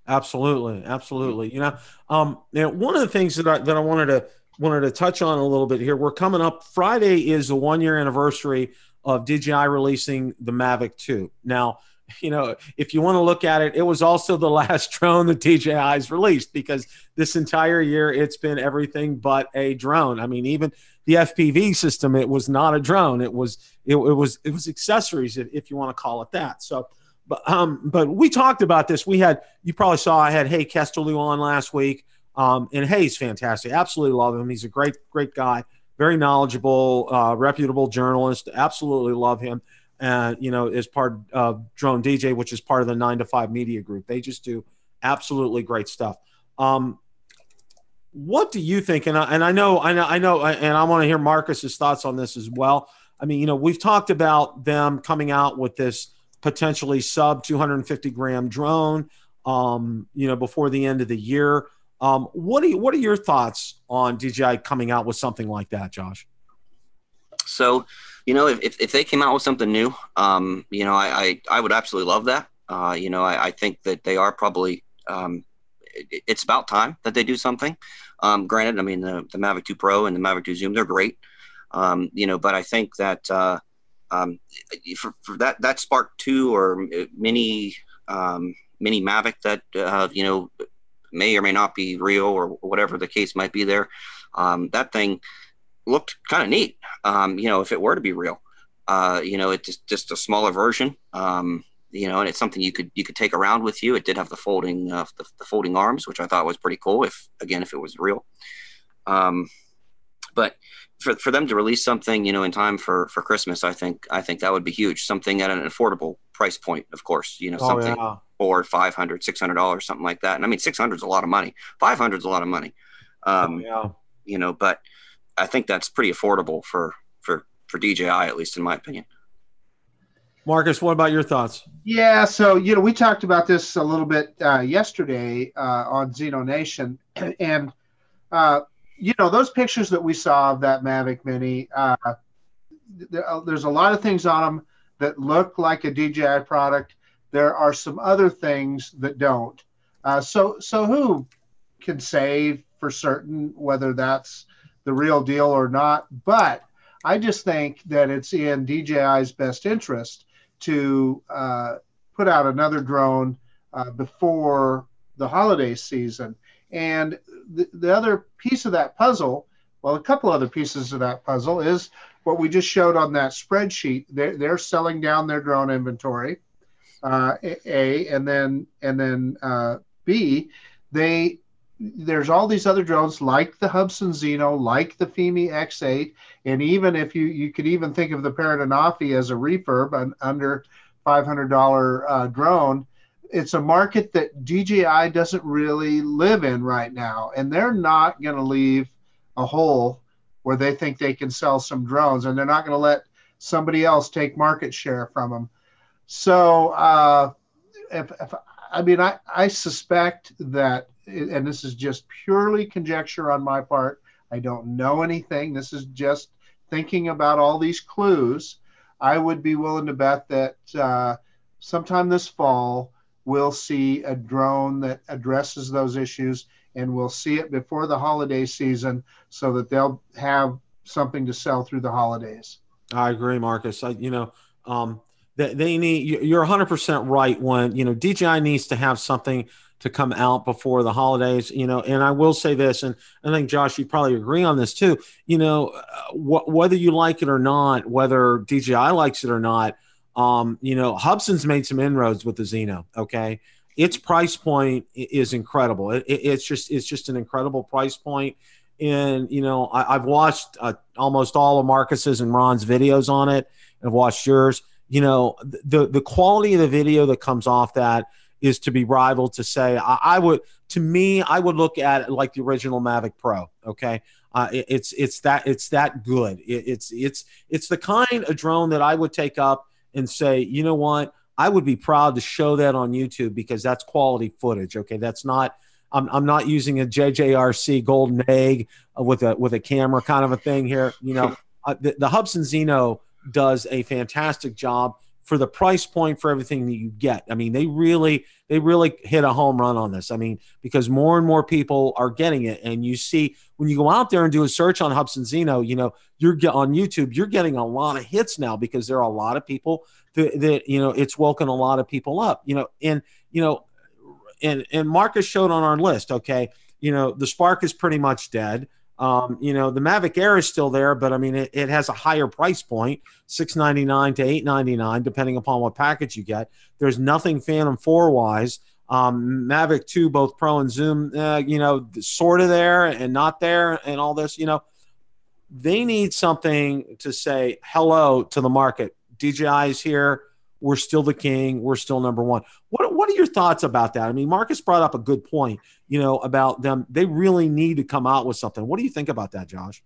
Speaker 1: Absolutely, absolutely. You know, um, now one of the things that I that I wanted to wanted to touch on a little bit here. We're coming up. Friday is the one year anniversary of DJI releasing the Mavic 2. Now, you know, if you want to look at it, it was also the last drone that DJI's released because this entire year it's been everything but a drone. I mean, even the FPV system, it was not a drone. It was it, it was it was accessories, if, if you want to call it that. So but um, but we talked about this. We had you probably saw I had Haye Kesteloo on last week. Um, and Haye's fantastic. Absolutely love him. He's a great, great guy, very knowledgeable, uh, reputable journalist. Absolutely love him. And, you know, as part of Drone DJ, which is part of the nine to five media group. They just do absolutely great stuff. Um, what do you think? And I, and I know, I know, I know, and I want to hear Marcus's thoughts on this as well. I mean, you know, we've talked about them coming out with this potentially sub 250 gram drone, um, you know, before the end of the year. Um, what are you, what are your thoughts on DJI coming out with something like that, Josh?
Speaker 3: So, you know, if, if they came out with something new, um, you know, I, I, I would absolutely love that. Uh, you know, I, I think that they are probably, um, it, it's about time that they do something. Um, granted, I mean, the, the Mavic 2 Pro and the Mavic 2 Zoom, they're great. Um, you know, but I think that, uh, um, for, for, that that Spark Two or mini um, mini Mavic that uh, you know may or may not be real or whatever the case might be there. Um, that thing looked kind of neat. Um, you know, if it were to be real, uh, you know, it's just, just a smaller version. Um, you know, and it's something you could you could take around with you. It did have the folding uh, the, the, folding arms, which I thought was pretty cool. If again, if it was real. But for, for them to release something, you know, in time for, for Christmas, I think I think that would be huge. Something at an affordable price point, of course. You know, oh, something yeah. or five hundred, six hundred dollars, something like that. And I mean, six hundred is a lot of money. Five hundred is a lot of money. Um, oh, yeah. You know, but I think that's pretty affordable for for for DJI, at least in my opinion.
Speaker 1: Marcus, what about your thoughts?
Speaker 2: Yeah, so you know, we talked about this a little bit uh, yesterday uh, on Zino Nation, and uh, you know, those pictures that we saw of that Mavic Mini, uh, uh, there's a lot of things on them that look like a DJI product. There are some other things that don't. Uh, so, so who can say for certain whether that's the real deal or not, but I just think that it's in DJI's best interest to uh, put out another drone uh, before the holiday season. And the, the other piece of that puzzle, well, a couple other pieces of that puzzle is what we just showed on that spreadsheet. They're, they're selling down their drone inventory, uh, A, and then and then uh, B, they there's all these other drones like the Hubsan Zino, like the Fimi X8, and even if you you could even think of the Parrot Anafi as a refurb, an under $500 uh, drone, it's a market that DJI doesn't really live in right now, and they're not going to leave a hole where they think they can sell some drones, and they're not going to let somebody else take market share from them. So, uh, if, if I mean, I, I suspect that, and this is just purely conjecture on my part. I don't know anything. This is just thinking about all these clues. I would be willing to bet that uh, sometime this fall, we'll see a drone that addresses those issues and we'll see it before the holiday season so that they'll have something to sell through the holidays.
Speaker 1: I agree, Marcus. I, you know, um, they, they need, you're 100% right when, you know, DJI needs to have something to come out before the holidays, you know, and I will say this, and I think Josh, you probably agree on this too, you know, uh, wh- whether you like it or not, whether DJI likes it or not, um, you know, Hubsan's made some inroads with the Zino. Okay, its price point is incredible. It, it, it's just it's just an incredible price point. And you know, I, have watched uh, almost all of Marcus's and Ron's videos on it. I've watched yours. You know, the the quality of the video that comes off that is to be rivaled. To say, I, I would, to me, I would look at it like the original Mavic Pro. Okay, uh, it, it's it's that it's that good. It, it's it's it's the kind of drone that I would take up and say, you know what, I would be proud to show that on YouTube because that's quality footage. Okay, that's not. I'm, I'm not using a JJRC golden egg with a with a camera kind of a thing here. You know, uh, the, the Hubsan Zino does a fantastic job for the price point for everything that you get. I mean, they really they really hit a home run on this. I mean, because more and more people are getting it, and you see when you go out there and do a search on Hubsan Zino, you know, you're get on YouTube, you're getting a lot of hits now because there are a lot of people that, that you know it's woken a lot of people up. You know, and you know, and and Marcus showed on our list. Okay, you know, the Spark is pretty much dead. Um, you know, the Mavic Air is still there, but I mean, it, it has a higher price point, six ninety nine to eight ninety nine, depending upon what package you get. There's nothing Phantom Four wise. Um, Mavic Two, both Pro and Zoom, uh, you know, sort of there and not there, and all this. You know, they need something to say hello to the market. DJI is here. We're still the king. We're still number one. What What are your thoughts about that? I mean, Marcus brought up a good point. You know about them. They really need to come out with something. What do you think about that, Josh?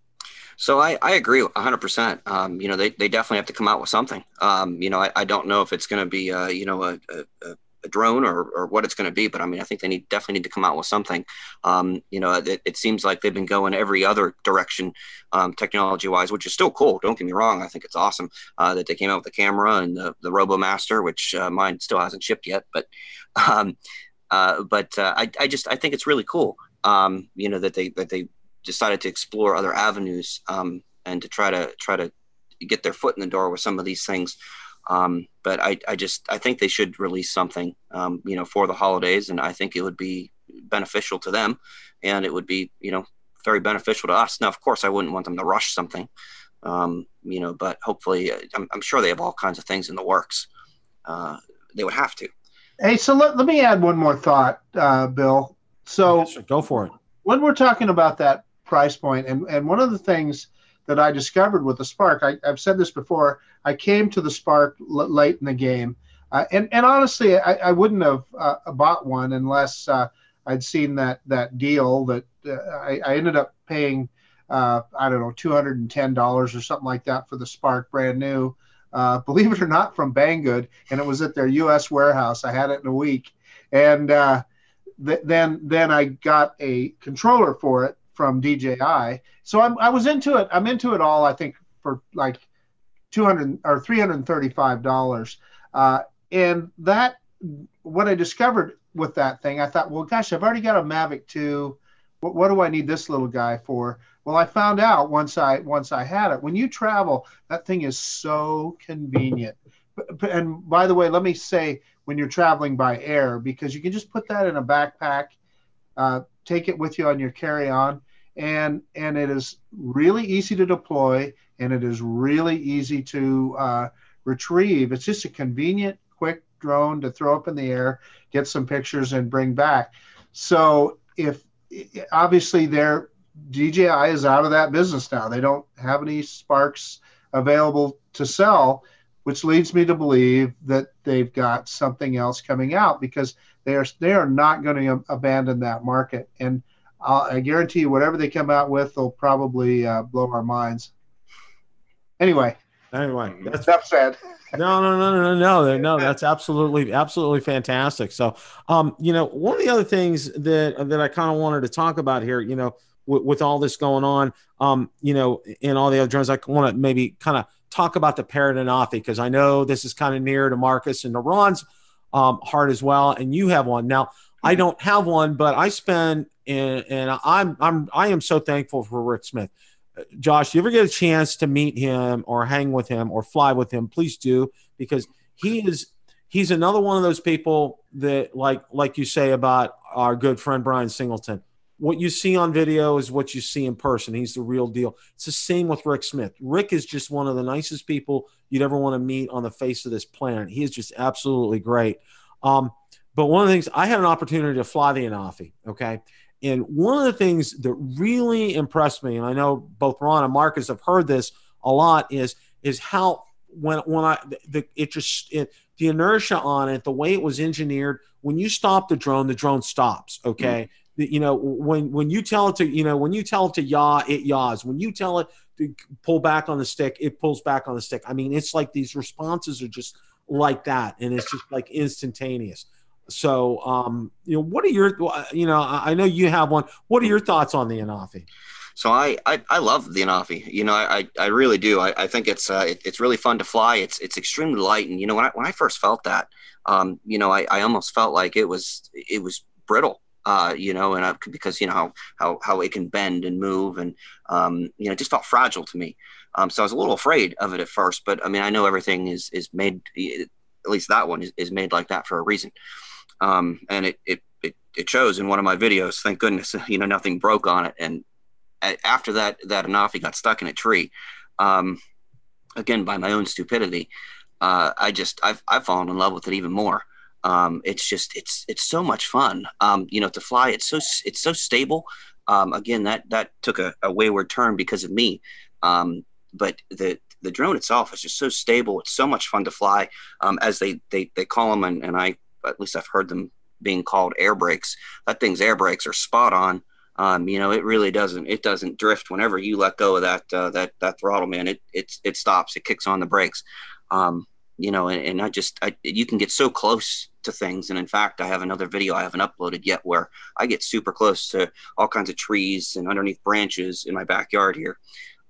Speaker 3: So I, I agree 100%. Um, you know, they, they definitely have to come out with something. Um, you know, I, I don't know if it's going to be, uh, you know, a, a, a drone or, or what it's going to be. But I mean, I think they need definitely need to come out with something. Um, you know, it, it, seems like they've been going every other direction, um, technology wise, which is still cool. Don't get me wrong. I think it's awesome uh, that they came out with the camera and the, the RoboMaster, which uh, mine still hasn't shipped yet. But, um, uh, but uh, I, I just I think it's really cool. Um, you know that they that they decided to explore other avenues um, and to try to try to get their foot in the door with some of these things. Um, but I, I just I think they should release something, um, you know, for the holidays, and I think it would be beneficial to them, and it would be you know very beneficial to us. Now, of course, I wouldn't want them to rush something, um, you know, but hopefully, uh, I'm, I'm, sure they have all kinds of things in the works. Uh, they would have to.
Speaker 2: Hey, so let, let me add one more thought, uh, Bill. So
Speaker 1: yes, go for it.
Speaker 2: When we're talking about that price point, and, and one of the things that I discovered with the Spark. I, have said this before. I came to the Spark l- late in the game, uh, and and honestly, I, I wouldn't have uh, bought one unless uh, I'd seen that that deal that uh, I, I, ended up paying. Uh, I don't know, two hundred and ten dollars or something like that for the Spark, brand new. Uh, believe it or not, from Banggood, and it was at their U.S. warehouse. I had it in a week, and th- then then I got a controller for it from DJI. So I'm, I was into it. I'm into it all. I think for like 200 or 335 dollars. Uh, and that what I discovered with that thing, I thought, well, gosh, I've already got a Mavic 2 what, what do I need this little guy for? Well, I found out once I once I had it. When you travel, that thing is so convenient. And by the way, let me say when you're traveling by air, because you can just put that in a backpack, uh, take it with you on your carry-on, and and it is really easy to deploy, and it is really easy to uh, retrieve. It's just a convenient, quick drone to throw up in the air, get some pictures, and bring back. So if obviously they're DJI is out of that business now. They don't have any Sparks available to sell, which leads me to believe that they've got something else coming out because they are they are not going to abandon that market. And I'll, i guarantee you, whatever they come out with, they'll probably uh, blow our minds. Anyway.
Speaker 1: Anyway,
Speaker 2: that's enough said.
Speaker 1: no, no, no, no, no, no. That's absolutely, absolutely fantastic. So, um, you know, one of the other things that that I kind of wanted to talk about here, you know, with, with all this going on, um, you know, and all the other drones, I want to maybe kind of talk about the Anafi because I know this is kind of near to Marcus and to Ron's um, heart as well, and you have one now. I don't have one, but I spend and, and I'm I'm I am so thankful for Rick Smith. Josh, you ever get a chance to meet him or hang with him or fly with him, please do because he is he's another one of those people that like like you say about our good friend Brian Singleton. What you see on video is what you see in person. He's the real deal. It's the same with Rick Smith. Rick is just one of the nicest people you'd ever want to meet on the face of this planet. He is just absolutely great. Um, but one of the things I had an opportunity to fly the Anafi, okay, and one of the things that really impressed me, and I know both Ron and Marcus have heard this a lot, is is how when when I the it just it, the inertia on it, the way it was engineered. When you stop the drone, the drone stops. Okay, mm-hmm. you know when when you tell it to you know when you tell it to yaw, it yaws. When you tell it to pull back on the stick, it pulls back on the stick. I mean, it's like these responses are just like that, and it's just like instantaneous. So, um, you know, what are your, you know, I know you have one. What are your thoughts on the Anafi?
Speaker 3: So I, I, I love the Anafi. You know, I, I really do. I, I think it's uh, it, it's really fun to fly. It's it's extremely light, and you know when I when I first felt that, um, you know, I, I almost felt like it was it was brittle. Uh, you know, and I, because you know how, how how it can bend and move, and um, you know, it just felt fragile to me. Um, so I was a little afraid of it at first, but I mean, I know everything is is made. At least that one is, is made like that for a reason um, and it, it it it shows in one of my videos. Thank goodness, you know, nothing broke on it. And after that, that Anafi got stuck in a tree. Um, again, by my own stupidity, uh, I just I've I've fallen in love with it even more. Um, it's just it's it's so much fun. Um, you know, to fly, it's so it's so stable. Um, again, that that took a, a wayward turn because of me. Um, but the the drone itself is just so stable. It's so much fun to fly. Um, as they they they call them, and, and I at least I've heard them being called air brakes. That thing's air brakes are spot on. Um, you know, it really doesn't it doesn't drift whenever you let go of that uh, that that throttle, man. It it it stops. It kicks on the brakes. Um, you know, and, and I just I, you can get so close to things. And in fact, I have another video I haven't uploaded yet where I get super close to all kinds of trees and underneath branches in my backyard here.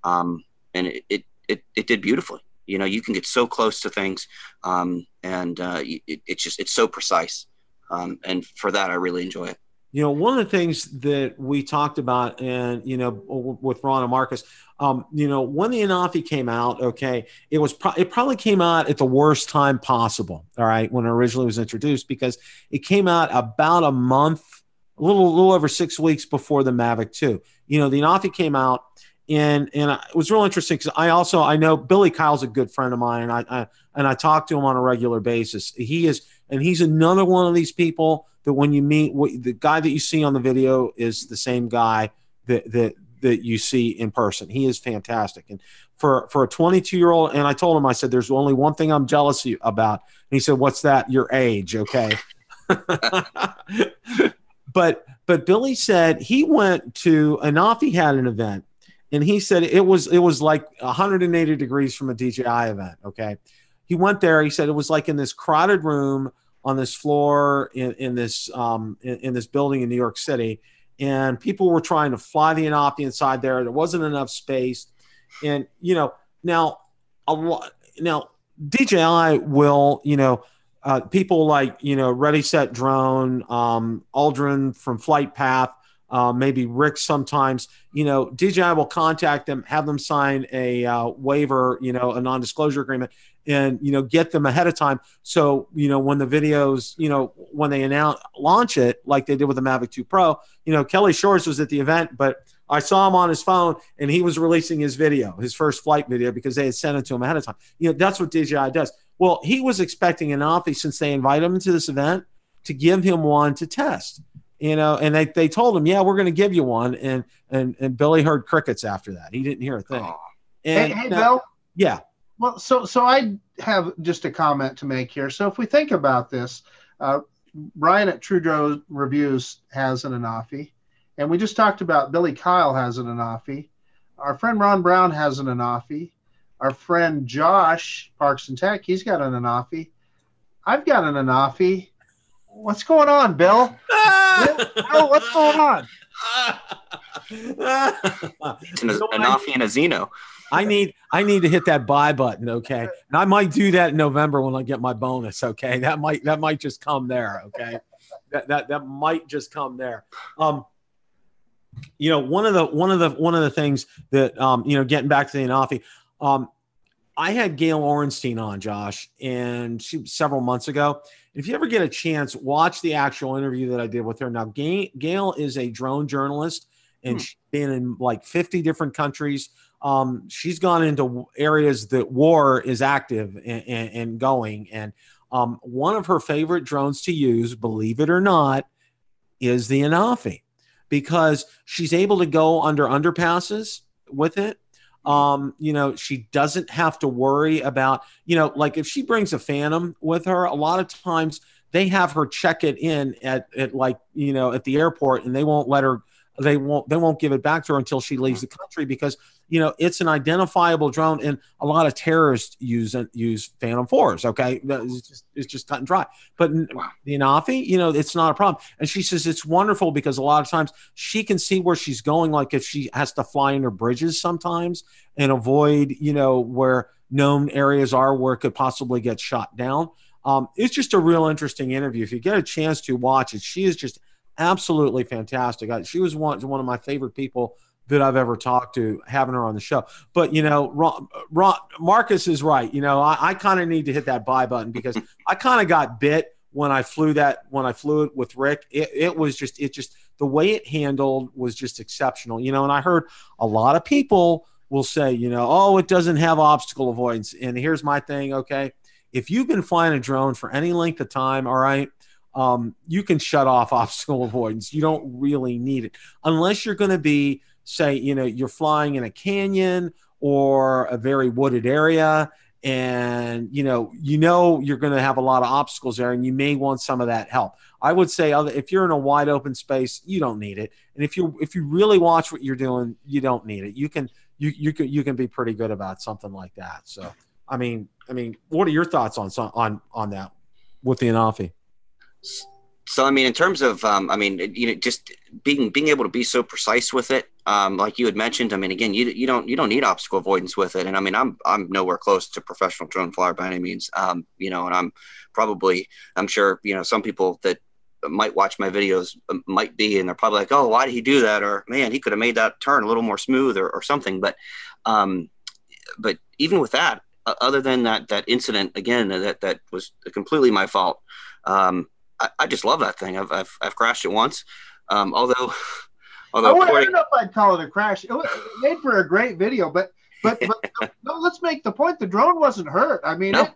Speaker 3: Um, and it, it it it did beautifully you know you can get so close to things um, and uh, it, it's just it's so precise. Um, and for that i really enjoy it.
Speaker 1: You know one of the things that we talked about and you know with ron and marcus um, you know when the anafi came out okay it was pro- it probably came out at the worst time possible all right when it originally was introduced because it came out about a month a little, a little over six weeks before the mavic 2 you know the anafi came out and and it was real interesting because I also I know Billy Kyle's a good friend of mine, and I, I, and I talk to him on a regular basis. He is, and he's another one of these people that when you meet the guy that you see on the video is the same guy that that that you see in person. He is fantastic, and for for a 22 year old, and I told him I said there's only one thing I'm jealous about, and he said, "What's that? Your age, okay." but but Billy said he went to Anafi had an event and he said it was it was like 180 degrees from a DJI event. Okay, he went there. He said it was like in this crowded room on this floor in, in this um, in, in, this building in New York City, and people were trying to fly the Anafi inside there. There wasn't enough space, and you know now a lot now DJI will you know. Uh, people like you know Ready Set Drone, um, Aldrin from Flight Path, uh, maybe Rick sometimes, you know, DJI will contact them, have them sign a uh, waiver, you know, a non-disclosure agreement, and you know, get them ahead of time. So you know, when the videos, you know, when they announce launch it, like they did with the Mavic 2 Pro, you know, Kelly Shores was at the event, but I saw him on his phone and he was releasing his video, his first flight video, because they had sent it to him ahead of time. You know, that's what DJI does. Well, he was expecting an offer since they invited him to this event to give him one to test you know, and they, they told him, yeah, we're going to give you one. And, and, and Billy heard crickets after that. He didn't hear a thing.
Speaker 2: And, hey, hey Bill.
Speaker 1: Yeah.
Speaker 2: Well, so, so I have just a comment to make here. So if we think about this, uh, Ryan at Drone Reviews has an Anafi, and we just talked about Billy Kyle has an Anafi. Our friend Ron Brown has an Anafi. Our friend Josh Parks and Tech, he's got an Anafi. I've got an Anafi. What's going on, Bill? Bill, what's going on?
Speaker 3: it's an, Anafi and a Zino.
Speaker 1: I need I need to hit that buy button, okay? And I might do that in November when I get my bonus, okay? That might that might just come there, okay? That that that might just come there. Um you know, one of the one of the one of the things that um, you know, getting back to the Anafi, um, I had Gail Orenstein on, Josh, and she several months ago, if you ever get a chance, watch the actual interview that I did with her. Now, Gail is a drone journalist, and hmm. she's been in like 50 different countries. Um, she's gone into areas that war is active and, and, and going. And um, one of her favorite drones to use, believe it or not, is the Anafi because she's able to go under underpasses with it um, you know, she doesn't have to worry about, you know, like if she brings a Phantom with her, a lot of times they have her check it in at, at like, you know, at the airport and they won't let her they won't they won't give it back to her until she leaves the country because you know it's an identifiable drone and a lot of terrorists use use phantom fours okay? It's just, it's just cut and dry. But wow. the Anafi you know it's not a problem. And she says it's wonderful because a lot of times she can see where she's going like if she has to fly under bridges sometimes and avoid you know where known areas are where it could possibly get shot down. Um, it's just a real interesting interview. If you get a chance to watch it she is just absolutely fantastic. I, she was one, one of my favorite people that I've ever talked to, having her on the show. But you know, Ron, Ron, Marcus is right. You know, I, I kind of need to hit that buy button because I kind of got bit when I flew that when I flew it with Rick. It, it was just it just the way it handled was just exceptional. You know, and I heard a lot of people will say, you know, oh, it doesn't have obstacle avoidance. And here's my thing, okay. If you've been flying a drone for any length of time, all right, um, you can shut off obstacle avoidance. You don't really need it unless you're going to be, say, you know, you're flying in a canyon or a very wooded area and you know you know you're going to have a lot of obstacles there and you may want some of that help. I would say if you're in a wide open space you don't need it. And if you if you really watch what you're doing you don't need it. You can you you can you can be pretty good about something like that. So i mean i mean what are your thoughts on on on that with the anafi
Speaker 3: so I mean, in terms of, um, I mean, you know, just being being able to be so precise with it, um, like you had mentioned. I mean, again, you you don't you don't need obstacle avoidance with it, and I mean, I'm I'm nowhere close to professional drone flyer by any means, um, you know, and I'm probably I'm sure you know some people that might watch my videos um, might be, and they're probably like, oh, why did he do that? Or man, he could have made that turn a little more smooth or, or something. But um, but even with that, other than that that incident again, that that was completely my fault. Um, I, I just love that thing. I've, I've, I've crashed it once. Um, although, although
Speaker 2: I, I don't know if I'd call it a crash. It, was, it made for a great video, but but but no, let's make the point. The drone wasn't hurt. I mean, no. it,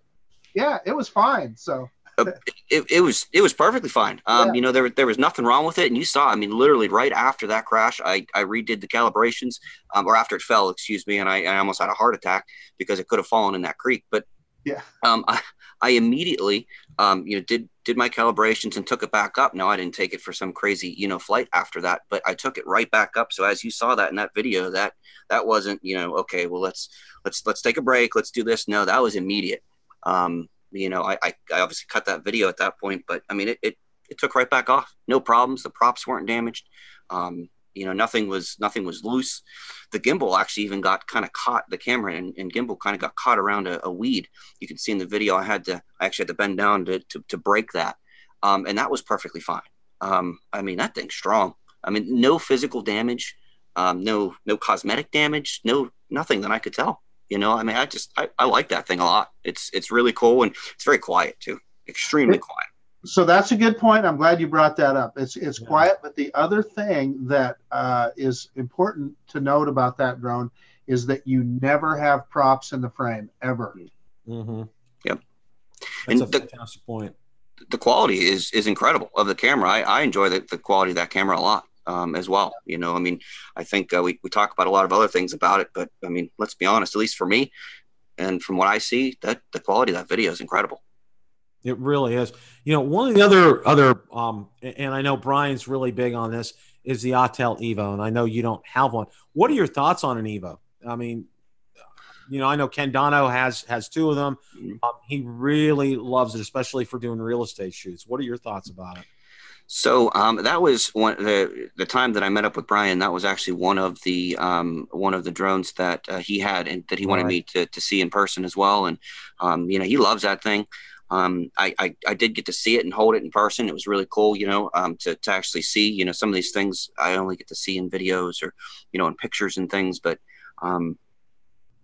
Speaker 2: yeah, it was fine. So.
Speaker 3: Uh, it, it was it was perfectly fine. Um, yeah. You know there there was nothing wrong with it, and you saw. I mean, literally right after that crash, I, I redid the calibrations, um, or after it fell, excuse me, and I, I almost had a heart attack because it could have fallen in that creek. But
Speaker 2: yeah,
Speaker 3: um, I, I immediately um, you know did did my calibrations and took it back up. No, I didn't take it for some crazy, you know, flight after that, but I took it right back up. So as you saw that in that video, that that wasn't, you know, okay, well let's let's let's take a break, let's do this. No, that was immediate. Um, you know, I, I, I obviously cut that video at that point, but I mean it, it it took right back off. No problems. The props weren't damaged. Um, you know nothing was nothing was loose the gimbal actually even got kind of caught the camera and, and gimbal kind of got caught around a, a, weed you can see in the video i had to i actually had to bend down to, to, to break that um, and that was perfectly fine um, i mean that thing's strong I mean, no physical damage, um, no no cosmetic damage, no nothing that I could tell. You know, I mean, I just I, I like that thing a lot. It's it's really cool and it's very quiet too, extremely quiet.
Speaker 2: So that's a good point. I'm glad you brought that up. It's it's yeah. quiet, but the other thing that uh, is important to note about that drone is that you never have props in the frame ever.
Speaker 3: Mm-hmm. Yep.
Speaker 1: That's and a fantastic the, point.
Speaker 3: The quality is is incredible of the camera. I, I enjoy the, the quality of that camera a lot um, as well. You know, I mean, I think uh, we, we talk about a lot of other things about it, but I mean, let's be honest, at least for me, and from what I see, that the quality of that video is incredible.
Speaker 1: It really is. You know, one of the other other um, and I know Brian's really big on this is the Autel Evo, and I know you don't have one. What are your thoughts on an Evo? I mean, you know, I know Ken Dono has has two of them. Mm-hmm. Um, he really loves it, especially for doing real estate shoots. What are your thoughts about it?
Speaker 3: So um, that was one the the time that I met up with Brian. That was actually one of the um, one of the drones that uh, he had and that he wanted right. me to, to see in person as well. And um, you know, he loves that thing. Um, I, I, I did get to see it and hold it in person. It was really cool, you know, um, to to actually see. You know, some of these things I only get to see in videos or you know in pictures and things, but um,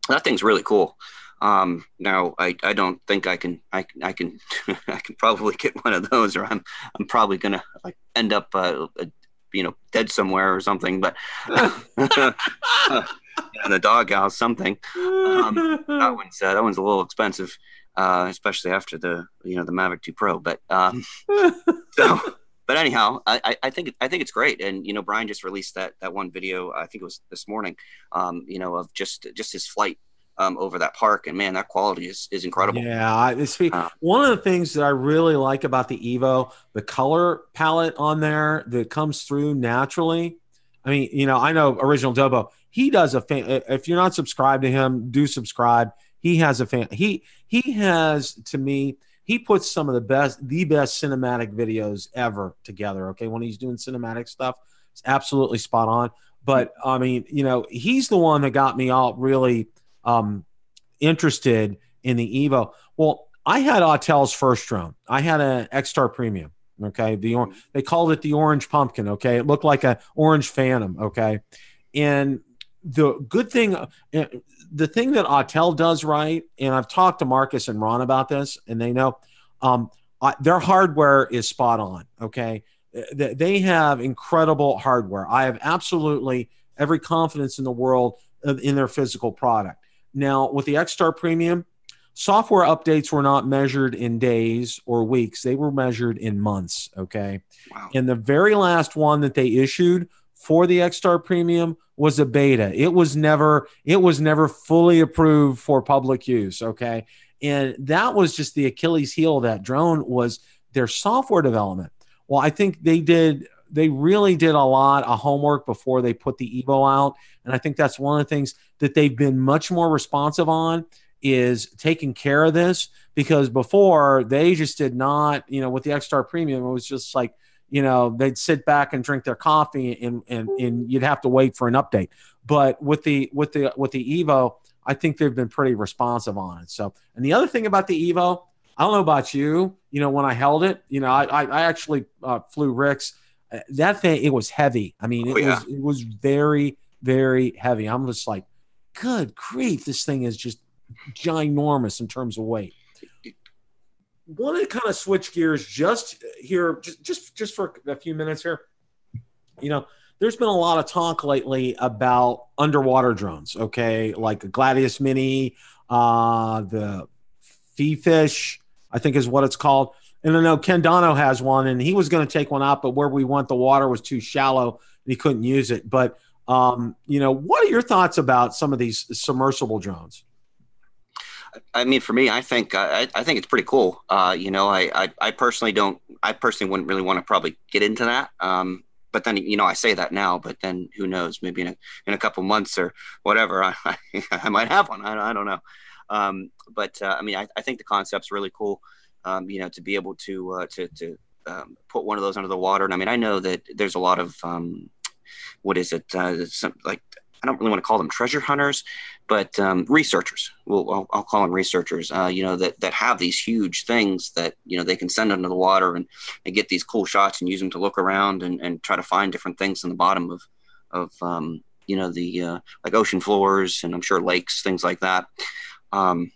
Speaker 3: that thing's really cool. Um, now I, I don't think I can I, I can I can probably get one of those or I'm I'm probably gonna like end up uh, uh you know dead somewhere or something but in the doghouse something um, that one's uh, that one's a little expensive uh, especially after the you know the Mavic 2 Pro but um, so but anyhow, I, I think I think it's great, and you know, Brian just released that that one video. I think it was this morning. Um, you know, of just just his flight um, over that park, and man, that quality is is incredible.
Speaker 1: Yeah, it's uh, one of the things that I really like about the Evo, the color palette on there that comes through naturally. I mean, you know, I know original Dobo. He does a fan. If you're not subscribed to him, do subscribe. He has a fan. He he has to me he puts some of the best, the best cinematic videos ever together. Okay, when he's doing cinematic stuff, it's absolutely spot on. But I mean, you know, he's the one that got me all really um, interested in the Evo. Well, I had Autel's first drone. I had an X-Star Premium. Okay, the or- they called it the Orange Pumpkin. Okay, it looked like an orange Phantom. Okay, and the good thing uh, the thing that Autel does right, and I've talked to Marcus and Ron about this, and they know um, I, their hardware is spot on. Okay, they have incredible hardware. I have absolutely every confidence in the world in their physical product. Now, with the X-Star Premium, software updates were not measured in days or weeks; they were measured in months. Okay, wow. and the very last one that they issued for the X-Star Premium was a beta. It was never it was never fully approved for public use, okay? And that was just the Achilles heel of that drone was their software development. Well, I think they did they really did a lot of homework before they put the Evo out, and I think that's one of the things that they've been much more responsive on is taking care of this because before they just did not, you know, with the X-Star Premium, it was just like you know they'd sit back and drink their coffee and and and you'd have to wait for an update. But with the with the with the evo i think they've been pretty responsive on it. So and the other thing about the evo i don't know about you you know when i held it you know i i, actually uh, flew ricks. Uh, that thing it was heavy. I mean it oh, yeah. was it was very very heavy. I'm just like good grief this thing is just ginormous in terms of weight want to kind of switch gears just here, just just just for a few minutes here. You know, there's been a lot of talk lately about underwater drones. Okay, like Gladius Mini, uh, the FiFish, I think is what it's called. And I know Ken Dono has one, and he was going to take one out, but where we went, the water was too shallow, and he couldn't use it. But um, you know, what are your thoughts about some of these submersible drones?
Speaker 3: I mean, for me, I think I, I think it's pretty cool. Uh, you know, I, I, I personally don't. I personally wouldn't really want to probably get into that. Um, but then you know, I say that now, but then who knows? Maybe in a in a couple months or whatever, I I, I might have one. I, I don't know. Um, but uh, I mean, I, I think the concept's really cool. Um, you know, to be able to uh, to to um, put one of those under the water. And I mean, I know that there's a lot of um, what is it? Uh, some, like I don't really want to call them treasure hunters, but um, researchers. Well, I'll, I'll, call them researchers. Uh, you know that that have these huge things that you know they can send under the water and, and get these cool shots and use them to look around and, and try to find different things in the bottom of of um, you know the uh, like ocean floors and I'm sure lakes, things like that. Um,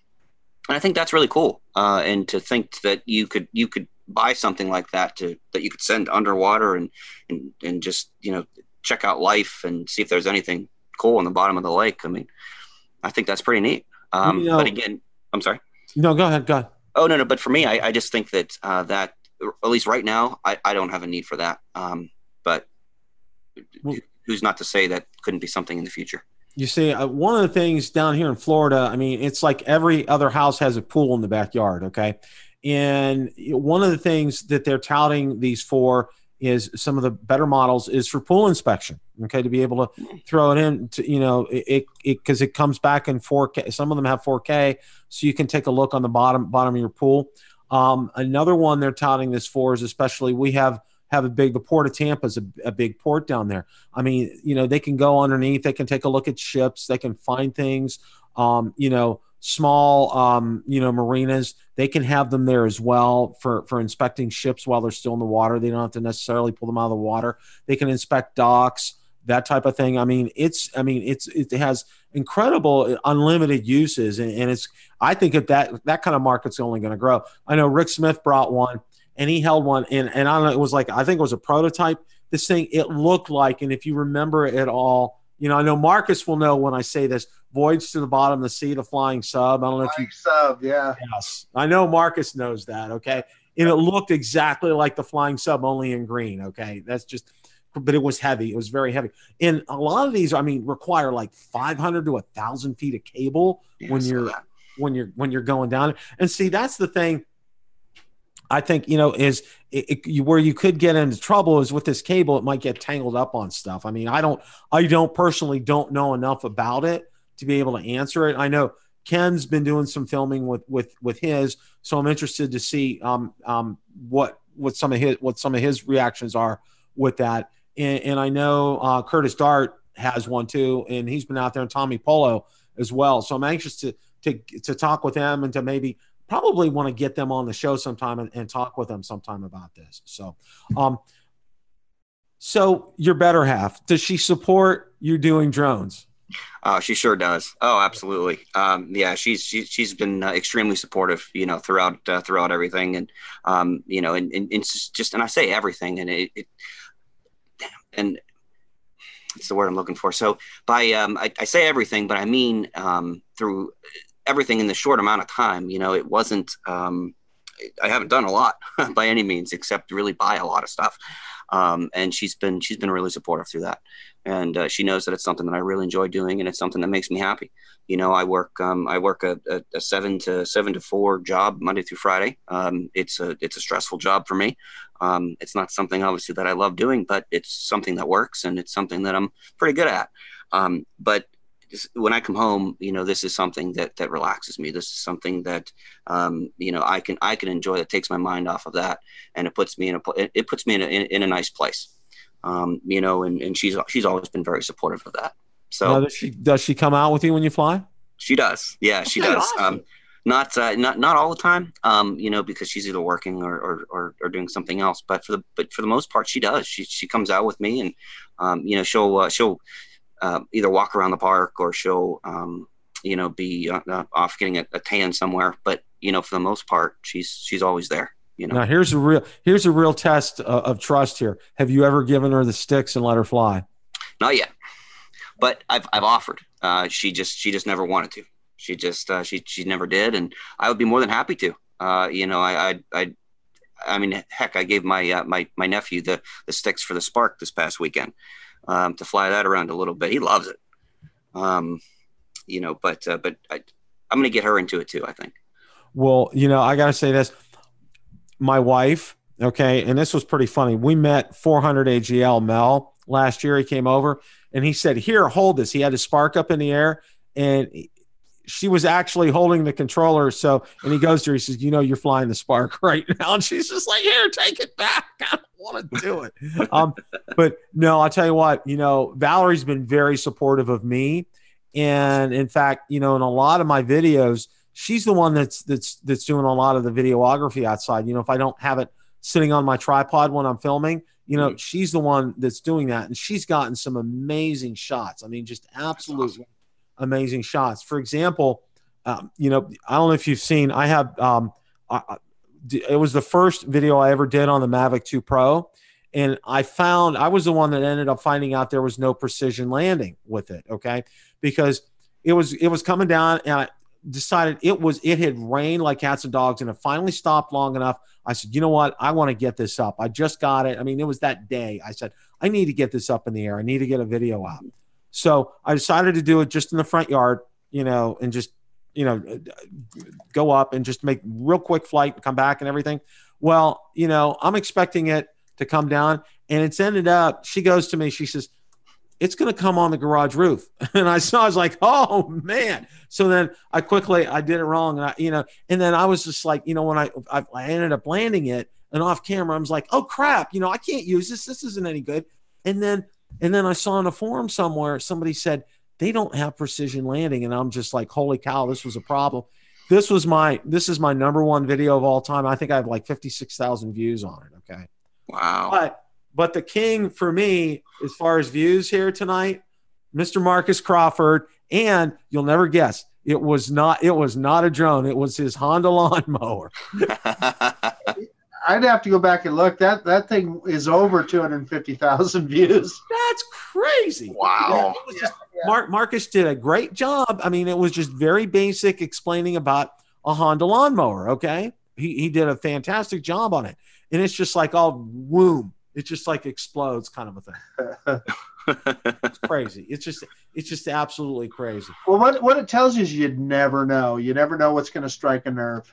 Speaker 3: and I think that's really cool. Uh, and to think that you could you could buy something like that to that you could send underwater and and and just you know check out life and see if there's anything cool in the bottom of the lake. I mean, I think that's pretty neat. Um, you know, but again, I'm sorry.
Speaker 1: No, go ahead. Go ahead.
Speaker 3: Oh no, no. But for me, I, I just think that uh, that at least right now, I, I don't have a need for that. Um, but well, who's not to say that couldn't be something in the future?
Speaker 1: You see, uh, one of the things down here in Florida, I mean, it's like every other house has a pool in the backyard. Okay, and one of the things that they're touting these for is some of the better models is for pool inspection. Okay, to be able to throw it in, to, you know, it because it, it, comes back in 4K. Some of them have 4K, so you can take a look on the bottom bottom of your pool. Um, another one they're touting this for is especially we have have a big the port of Tampa is a, a big port down there. I mean, you know, they can go underneath, they can take a look at ships, they can find things. Um, you know, small um, you know marinas they can have them there as well for for inspecting ships while they're still in the water. They don't have to necessarily pull them out of the water. They can inspect docks that type of thing. I mean it's i mean it's it has incredible unlimited uses and, and it's i think if that that kind of market's only going to grow. I know rick smith brought one and he held one and and i don't know it was like i think it was a prototype. This thing it looked like and if you remember it all you know i know marcus will know when i say this Voyage to the Bottom of the Sea, the Flying Sub. I don't know
Speaker 2: flying
Speaker 1: if you
Speaker 2: sub, yeah.
Speaker 1: Yes, I know Marcus knows that. Okay, and it looked exactly like the Flying Sub, only in green. Okay, that's just, but it was heavy. It was very heavy, and a lot of these, I mean, require like 500 to a thousand feet of cable yeah, when you're uh-huh. when you're when you're going down. And see, that's the thing. I think you know is it, it, where you could get into trouble is with this cable. It might get tangled up on stuff. I mean, I don't, I don't personally don't know enough about it to be able to answer it. I know Ken's been doing some filming with with with his, so I'm interested to see um, um, what what some of his what some of his reactions are with that. And, and I know uh, Curtis Dart has one too, and he's been out there, and Tommy Polo as well. So I'm anxious to to to talk with them and to maybe probably want to get them on the show sometime and, and talk with them sometime about this. So, um, so your better half does she support you doing drones?
Speaker 3: Uh, she sure does. Oh, absolutely. Um, yeah, she's she, she's been uh, extremely supportive, you know, throughout uh, throughout everything, and um, you know, and, and, and, just and I say everything, and it, it and it's the word I'm looking for. So by um, I, I say everything, but I mean um, through everything in the short amount of time. You know, it wasn't. Um, I haven't done a lot by any means, except really buy a lot of stuff. Um, and she's been she's been really supportive through that and uh, she knows that it's something that I really enjoy doing, and it's something that makes me happy. You know, I work um, I work a, a, a, seven to seven to four job Monday through Friday. Um, it's a it's a stressful job for me. Um, it's not something obviously that I love doing, but it's something that works, and it's something that I'm pretty good at. Um, but when I come home, you know, this is something that that relaxes me. This is something that um, you know I can I can enjoy. That takes my mind off of that, and it puts me in a it puts me in a, in, in a nice place um, you know, and, and she's she's always been very supportive of that. So
Speaker 1: now, does she does she come out with you when you fly?
Speaker 3: She does. Yeah, she does. Awesome. Um, not uh, not not all the time, um, you know, because she's either working or, or, or, or, doing something else. But for the but for the most part, she does. She she comes out with me, and um, you know, she'll uh, she'll uh, either walk around the park or she'll um, you know be uh, uh, off getting a, a tan somewhere. But you know, for the most part, she's she's always there. You know.
Speaker 1: Now here's a real here's a real test of, of trust here. Have you ever given her the sticks and let her fly?
Speaker 3: Not yet, but I've I've offered. Uh, she just she just never wanted to. She just uh, she she never did, and I would be more than happy to. Uh, you know, I I I, I mean, heck, I gave my uh, my my nephew the the sticks for the spark this past weekend um, to fly that around a little bit. He loves it. Um, you know, but uh, but I, I'm going to get her into it too. I think.
Speaker 1: Well, you know, I got to say this my wife, okay, and this was pretty funny. We met 400 AGL Mel last year. He came over and he said, Here, hold this. He had a spark up in the air and she was actually holding the controller. So, and he goes to her, he says, You know, you're flying the spark right now. And she's just like, Here, take it back. I don't want to do it. Um, but no, I'll tell you what, you know, Valerie's been very supportive of me. And in fact, you know, in a lot of my videos, she's the one that's that's that's doing a lot of the videography outside. You know, if I don't have it sitting on my tripod when I'm filming, you know, mm-hmm. she's the one that's doing that. And she's gotten some amazing shots. I mean, just absolutely awesome. Amazing shots. For example, um, you know, I don't know if you've seen, I have, um, I, it was the first video I ever did on the Mavic 2 Pro. And I found I was the one that ended up finding out there was no precision landing with it. Okay. Because it was, it was coming down and I decided it was, it had rained like cats and dogs and it finally stopped long enough. I said, you know what? I want to get this up. I just got it. I mean, it was that day. I said, I need to get this up in the air. I need to get a video out. So I decided to do it just in the front yard, you know, and just you know, go up and just make real quick flight and come back and everything. Well, you know, I'm expecting it to come down and it's ended up, she goes to me, she says, it's going to come on the garage roof. And I saw, I was like, oh man. So then I quickly, I did it wrong. And I, you know, and then I was just like, you know, when I, I, I ended up landing it and off camera, I was like, oh crap, you know, I can't use this. This isn't any good. And then, and then I saw in a forum somewhere, somebody said, they don't have precision landing. And I'm just like, holy cow, this was a problem. This was my this is my number one video of all time. I think I have like 56,000 views on it. Okay.
Speaker 3: Wow.
Speaker 1: But but the king for me, as far as views here tonight, Mr. Marcus Crawford, and you'll never guess, it was not it was not a drone. It was his Honda lawnmower.
Speaker 2: I'd have to go back and look. That that thing is over 250,000 views.
Speaker 1: That's crazy.
Speaker 3: Wow.
Speaker 1: Yeah, just, yeah. Mark Marcus did a great job. I mean, it was just very basic explaining about a Honda lawnmower. Okay, he he did a fantastic job on it, and it's just like all womb. It just like explodes, kind of a thing. it's crazy. It's just it's just absolutely crazy.
Speaker 2: Well, what what it tells you is you'd never know. You never know what's going to strike a nerve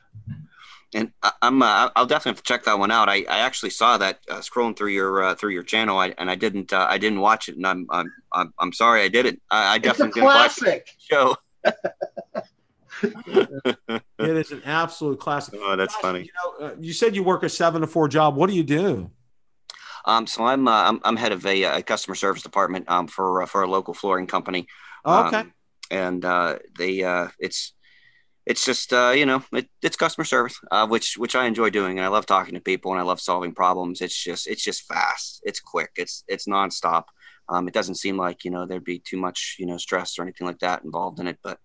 Speaker 3: and I, am uh, I'll definitely have to check that one out. I, I actually saw that uh, scrolling through your uh, through your channel, I, and I didn't uh, I didn't watch it, and I'm I'm I'm, I'm sorry I didn't. I, I definitely
Speaker 2: it's a classic
Speaker 3: show.
Speaker 1: it is an absolute classic.
Speaker 3: Oh, that's Gosh, funny.
Speaker 1: You, know, uh, you said you work a seven to four job. What do you do?
Speaker 3: Um, so I'm, uh, I'm I'm head of a, a customer service department um, for for a local flooring company.
Speaker 1: Oh, okay. Um,
Speaker 3: and they it's it's just uh, you know it, it's customer service uh, which which i enjoy doing and i love talking to people and i love solving problems. It's just it's just fast. It's quick. It's it's nonstop. Um, it doesn't seem like you know there'd be too much you know stress or anything like that involved in it but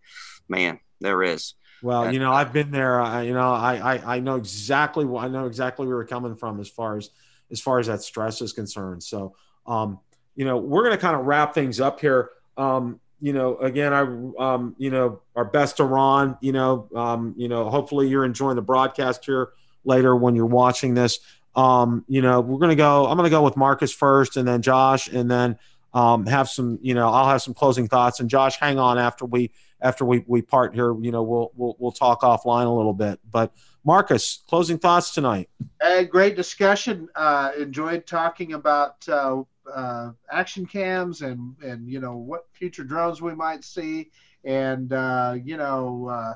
Speaker 3: man there is.
Speaker 1: Well and, you know i've been there uh, you know I, I i know exactly what i know exactly where we're coming from as far as as far as that stress is concerned. So um you know we're going to kind of wrap things up here. Um you know, again, I, um, you know, our best to Ron. You know, um, you know, hopefully you're enjoying the broadcast here later when you're watching this. Um, you know, we're gonna go. I'm gonna go with Marcus first, and then Josh, and then um, have some. You know, I'll have some closing thoughts. And Josh, hang on after we after we we part here. You know, we'll we'll we'll talk offline a little bit. But Marcus, closing thoughts tonight.
Speaker 2: A great discussion. Uh, enjoyed talking about. Uh, uh, action cams and and you know what future drones we might see and uh, you know uh,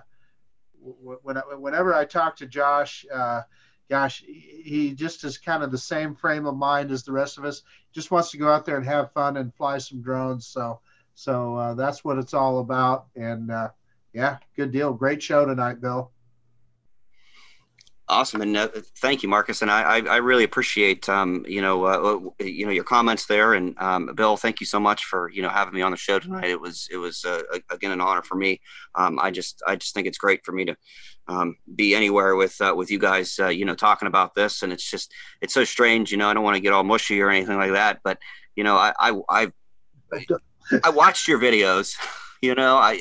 Speaker 2: when, whenever I talk to Josh, uh, gosh, he just is kind of the same frame of mind as the rest of us. Just wants to go out there and have fun and fly some drones. So so uh, that's what it's all about. And uh, yeah, good deal. Great show tonight, Bill.
Speaker 3: Awesome, and uh, thank you, Marcus. And I, I, I really appreciate, um, you know, uh, you know, your comments there. And um, Bill, thank you so much for you know having me on the show tonight. It was it was uh, again an honor for me. Um, I just I just think it's great for me to um, be anywhere with uh, with you guys, uh, you know, talking about this. And it's just it's so strange, you know. I don't want to get all mushy or anything like that, but you know, I I I, I watched your videos. You know, I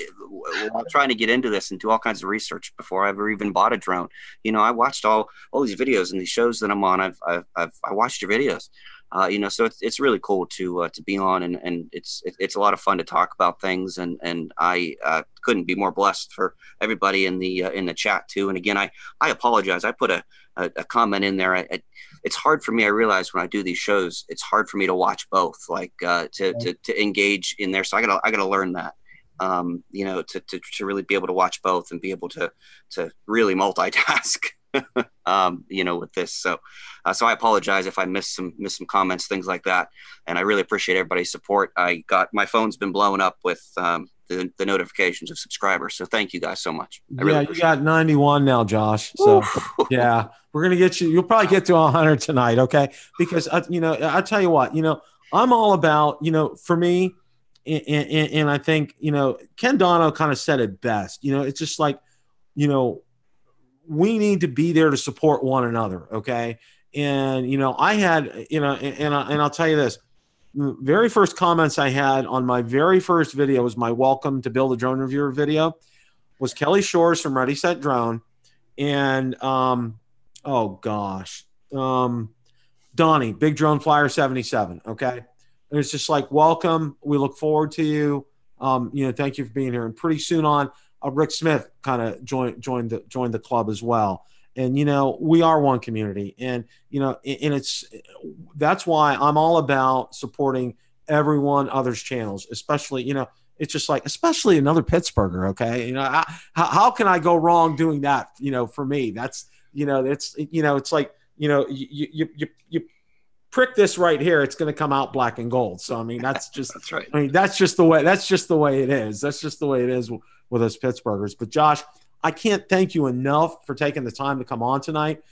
Speaker 3: while trying to get into this and do all kinds of research before I ever even bought a drone. You know, I watched all all these videos and these shows that I'm on. I've I've, I've I watched your videos. Uh, you know, so it's, it's really cool to uh, to be on, and, and it's it's a lot of fun to talk about things, and and I uh, couldn't be more blessed for everybody in the uh, in the chat too. And again, I I apologize. I put a a, a comment in there. I, I, it's hard for me. I realize when I do these shows, it's hard for me to watch both, like uh, to, to to engage in there. So I gotta I gotta learn that um, you know, to, to, to really be able to watch both and be able to, to really multitask. um, you know, with this. So, uh, so I apologize if I missed some missed some comments, things like that. And I really appreciate everybody's support. I got my phone's been blowing up with um, the, the notifications of subscribers. So thank you guys so much.
Speaker 1: I yeah, you got 91 now, Josh. So yeah, we're gonna get you. You'll probably get to 100 tonight, okay? Because uh, you know, I tell you what, you know, I'm all about you know, for me, and, and, I think you know, Ken Dono kind of said it best. You know, it's just like, you know, we need to be there to support one another, okay? And you know, I had you know, and, and, I, and I'll tell you this very first comments I had on my very first video was my welcome to Bill the Drone Reviewer video was Kelly Shores from Ready Set Drone and um oh gosh um Donnie Big Drone Flyer 77 okay and it's just like welcome. We look forward to you. Um you know thank you for being here. And pretty soon on uh, Rick Smith kind of joined joined the joined the club as well. And you know we are one community. And you know and it's that's why i'm all about supporting everyone others channels especially you know it's just like especially another pittsburgher okay? You know how, how can i go wrong doing that you know for me? That's you know it's you know it's like you know you you you, you prick this right here it's going to come out black and gold so i mean that's just
Speaker 3: that's right
Speaker 1: i mean that's just the way that's just the way it is that's just the way it is with us pittsburghers but josh I can't thank you enough for taking the time to come on tonight.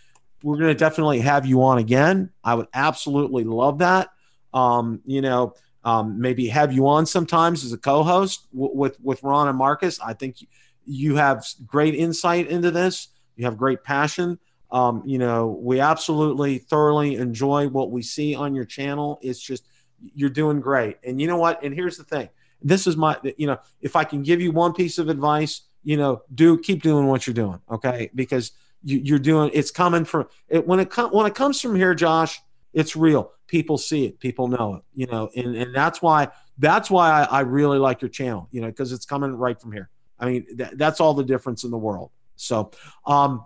Speaker 1: We're going to definitely have you on again. I would absolutely love that. Um, you know, um, maybe have you on sometimes as a co-host w- with with Ron and Marcus. I think you have great insight into this. You have great passion. Um, you know, we absolutely thoroughly enjoy what we see on your channel. It's just you're doing great. And you know what? And here's the thing. This is my, you know, if I can give you one piece of advice, you know, do keep doing what you're doing, okay? Because you, are doing it's coming from it when it com- when it comes from here, Josh. It's real. People see it. People know it. You know, and and that's why that's why I, I really like your channel. You know, because it's coming right from here. I mean, th- that's all the difference in the world. So, um,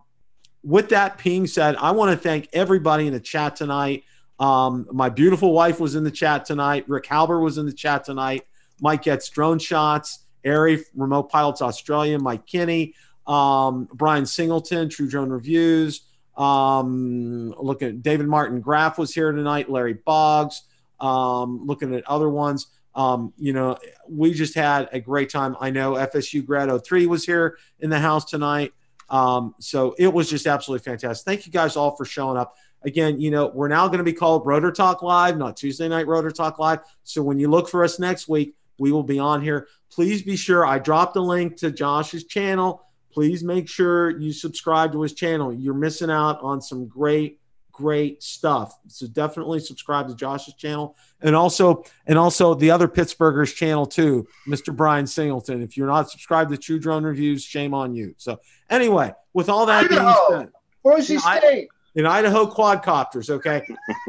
Speaker 1: with that being said, I want to thank everybody in the chat tonight. Um, my beautiful wife was in the chat tonight. Rick Halber was in the chat tonight. Mike gets drone shots. Ari, Remote Pilots Australia, Mike Kinney, um, Brian Singleton, True Drone Reviews. Um, looking at David Martin Graff was here tonight, Larry Boggs, um, looking at other ones. Um, you know, we just had a great time. I know FSU Grad 03 was here in the house tonight. Um, so it was just absolutely fantastic. Thank you guys all for showing up. Again, you know, we're now going to be called Rotor Talk Live, not Tuesday Night Rotor Talk Live. So when you look for us next week, we will be on here. Please be sure I dropped a link to Josh's channel. Please make sure you subscribe to his channel. You're missing out on some great great stuff. So definitely subscribe to Josh's channel and also and also the other Pittsburghers channel too, Mr. Brian Singleton. If you're not subscribed to True Drone Reviews, shame on you. So anyway, with all that being said,
Speaker 2: Boise State.
Speaker 1: In Idaho quadcopters, okay,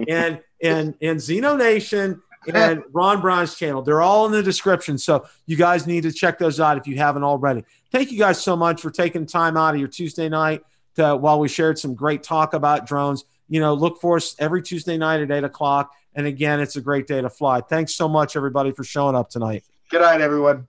Speaker 1: and and and Zino Nation and Ron Brown's channel. They're all in the description. So you guys need to check those out if you haven't already. Thank you guys so much for taking time out of your Tuesday night to, while we shared some great talk about drones. You know, look for us every Tuesday night at eight o'clock. And again, it's a great day to fly. Thanks so much, everybody, for showing up tonight.
Speaker 2: Good night, everyone.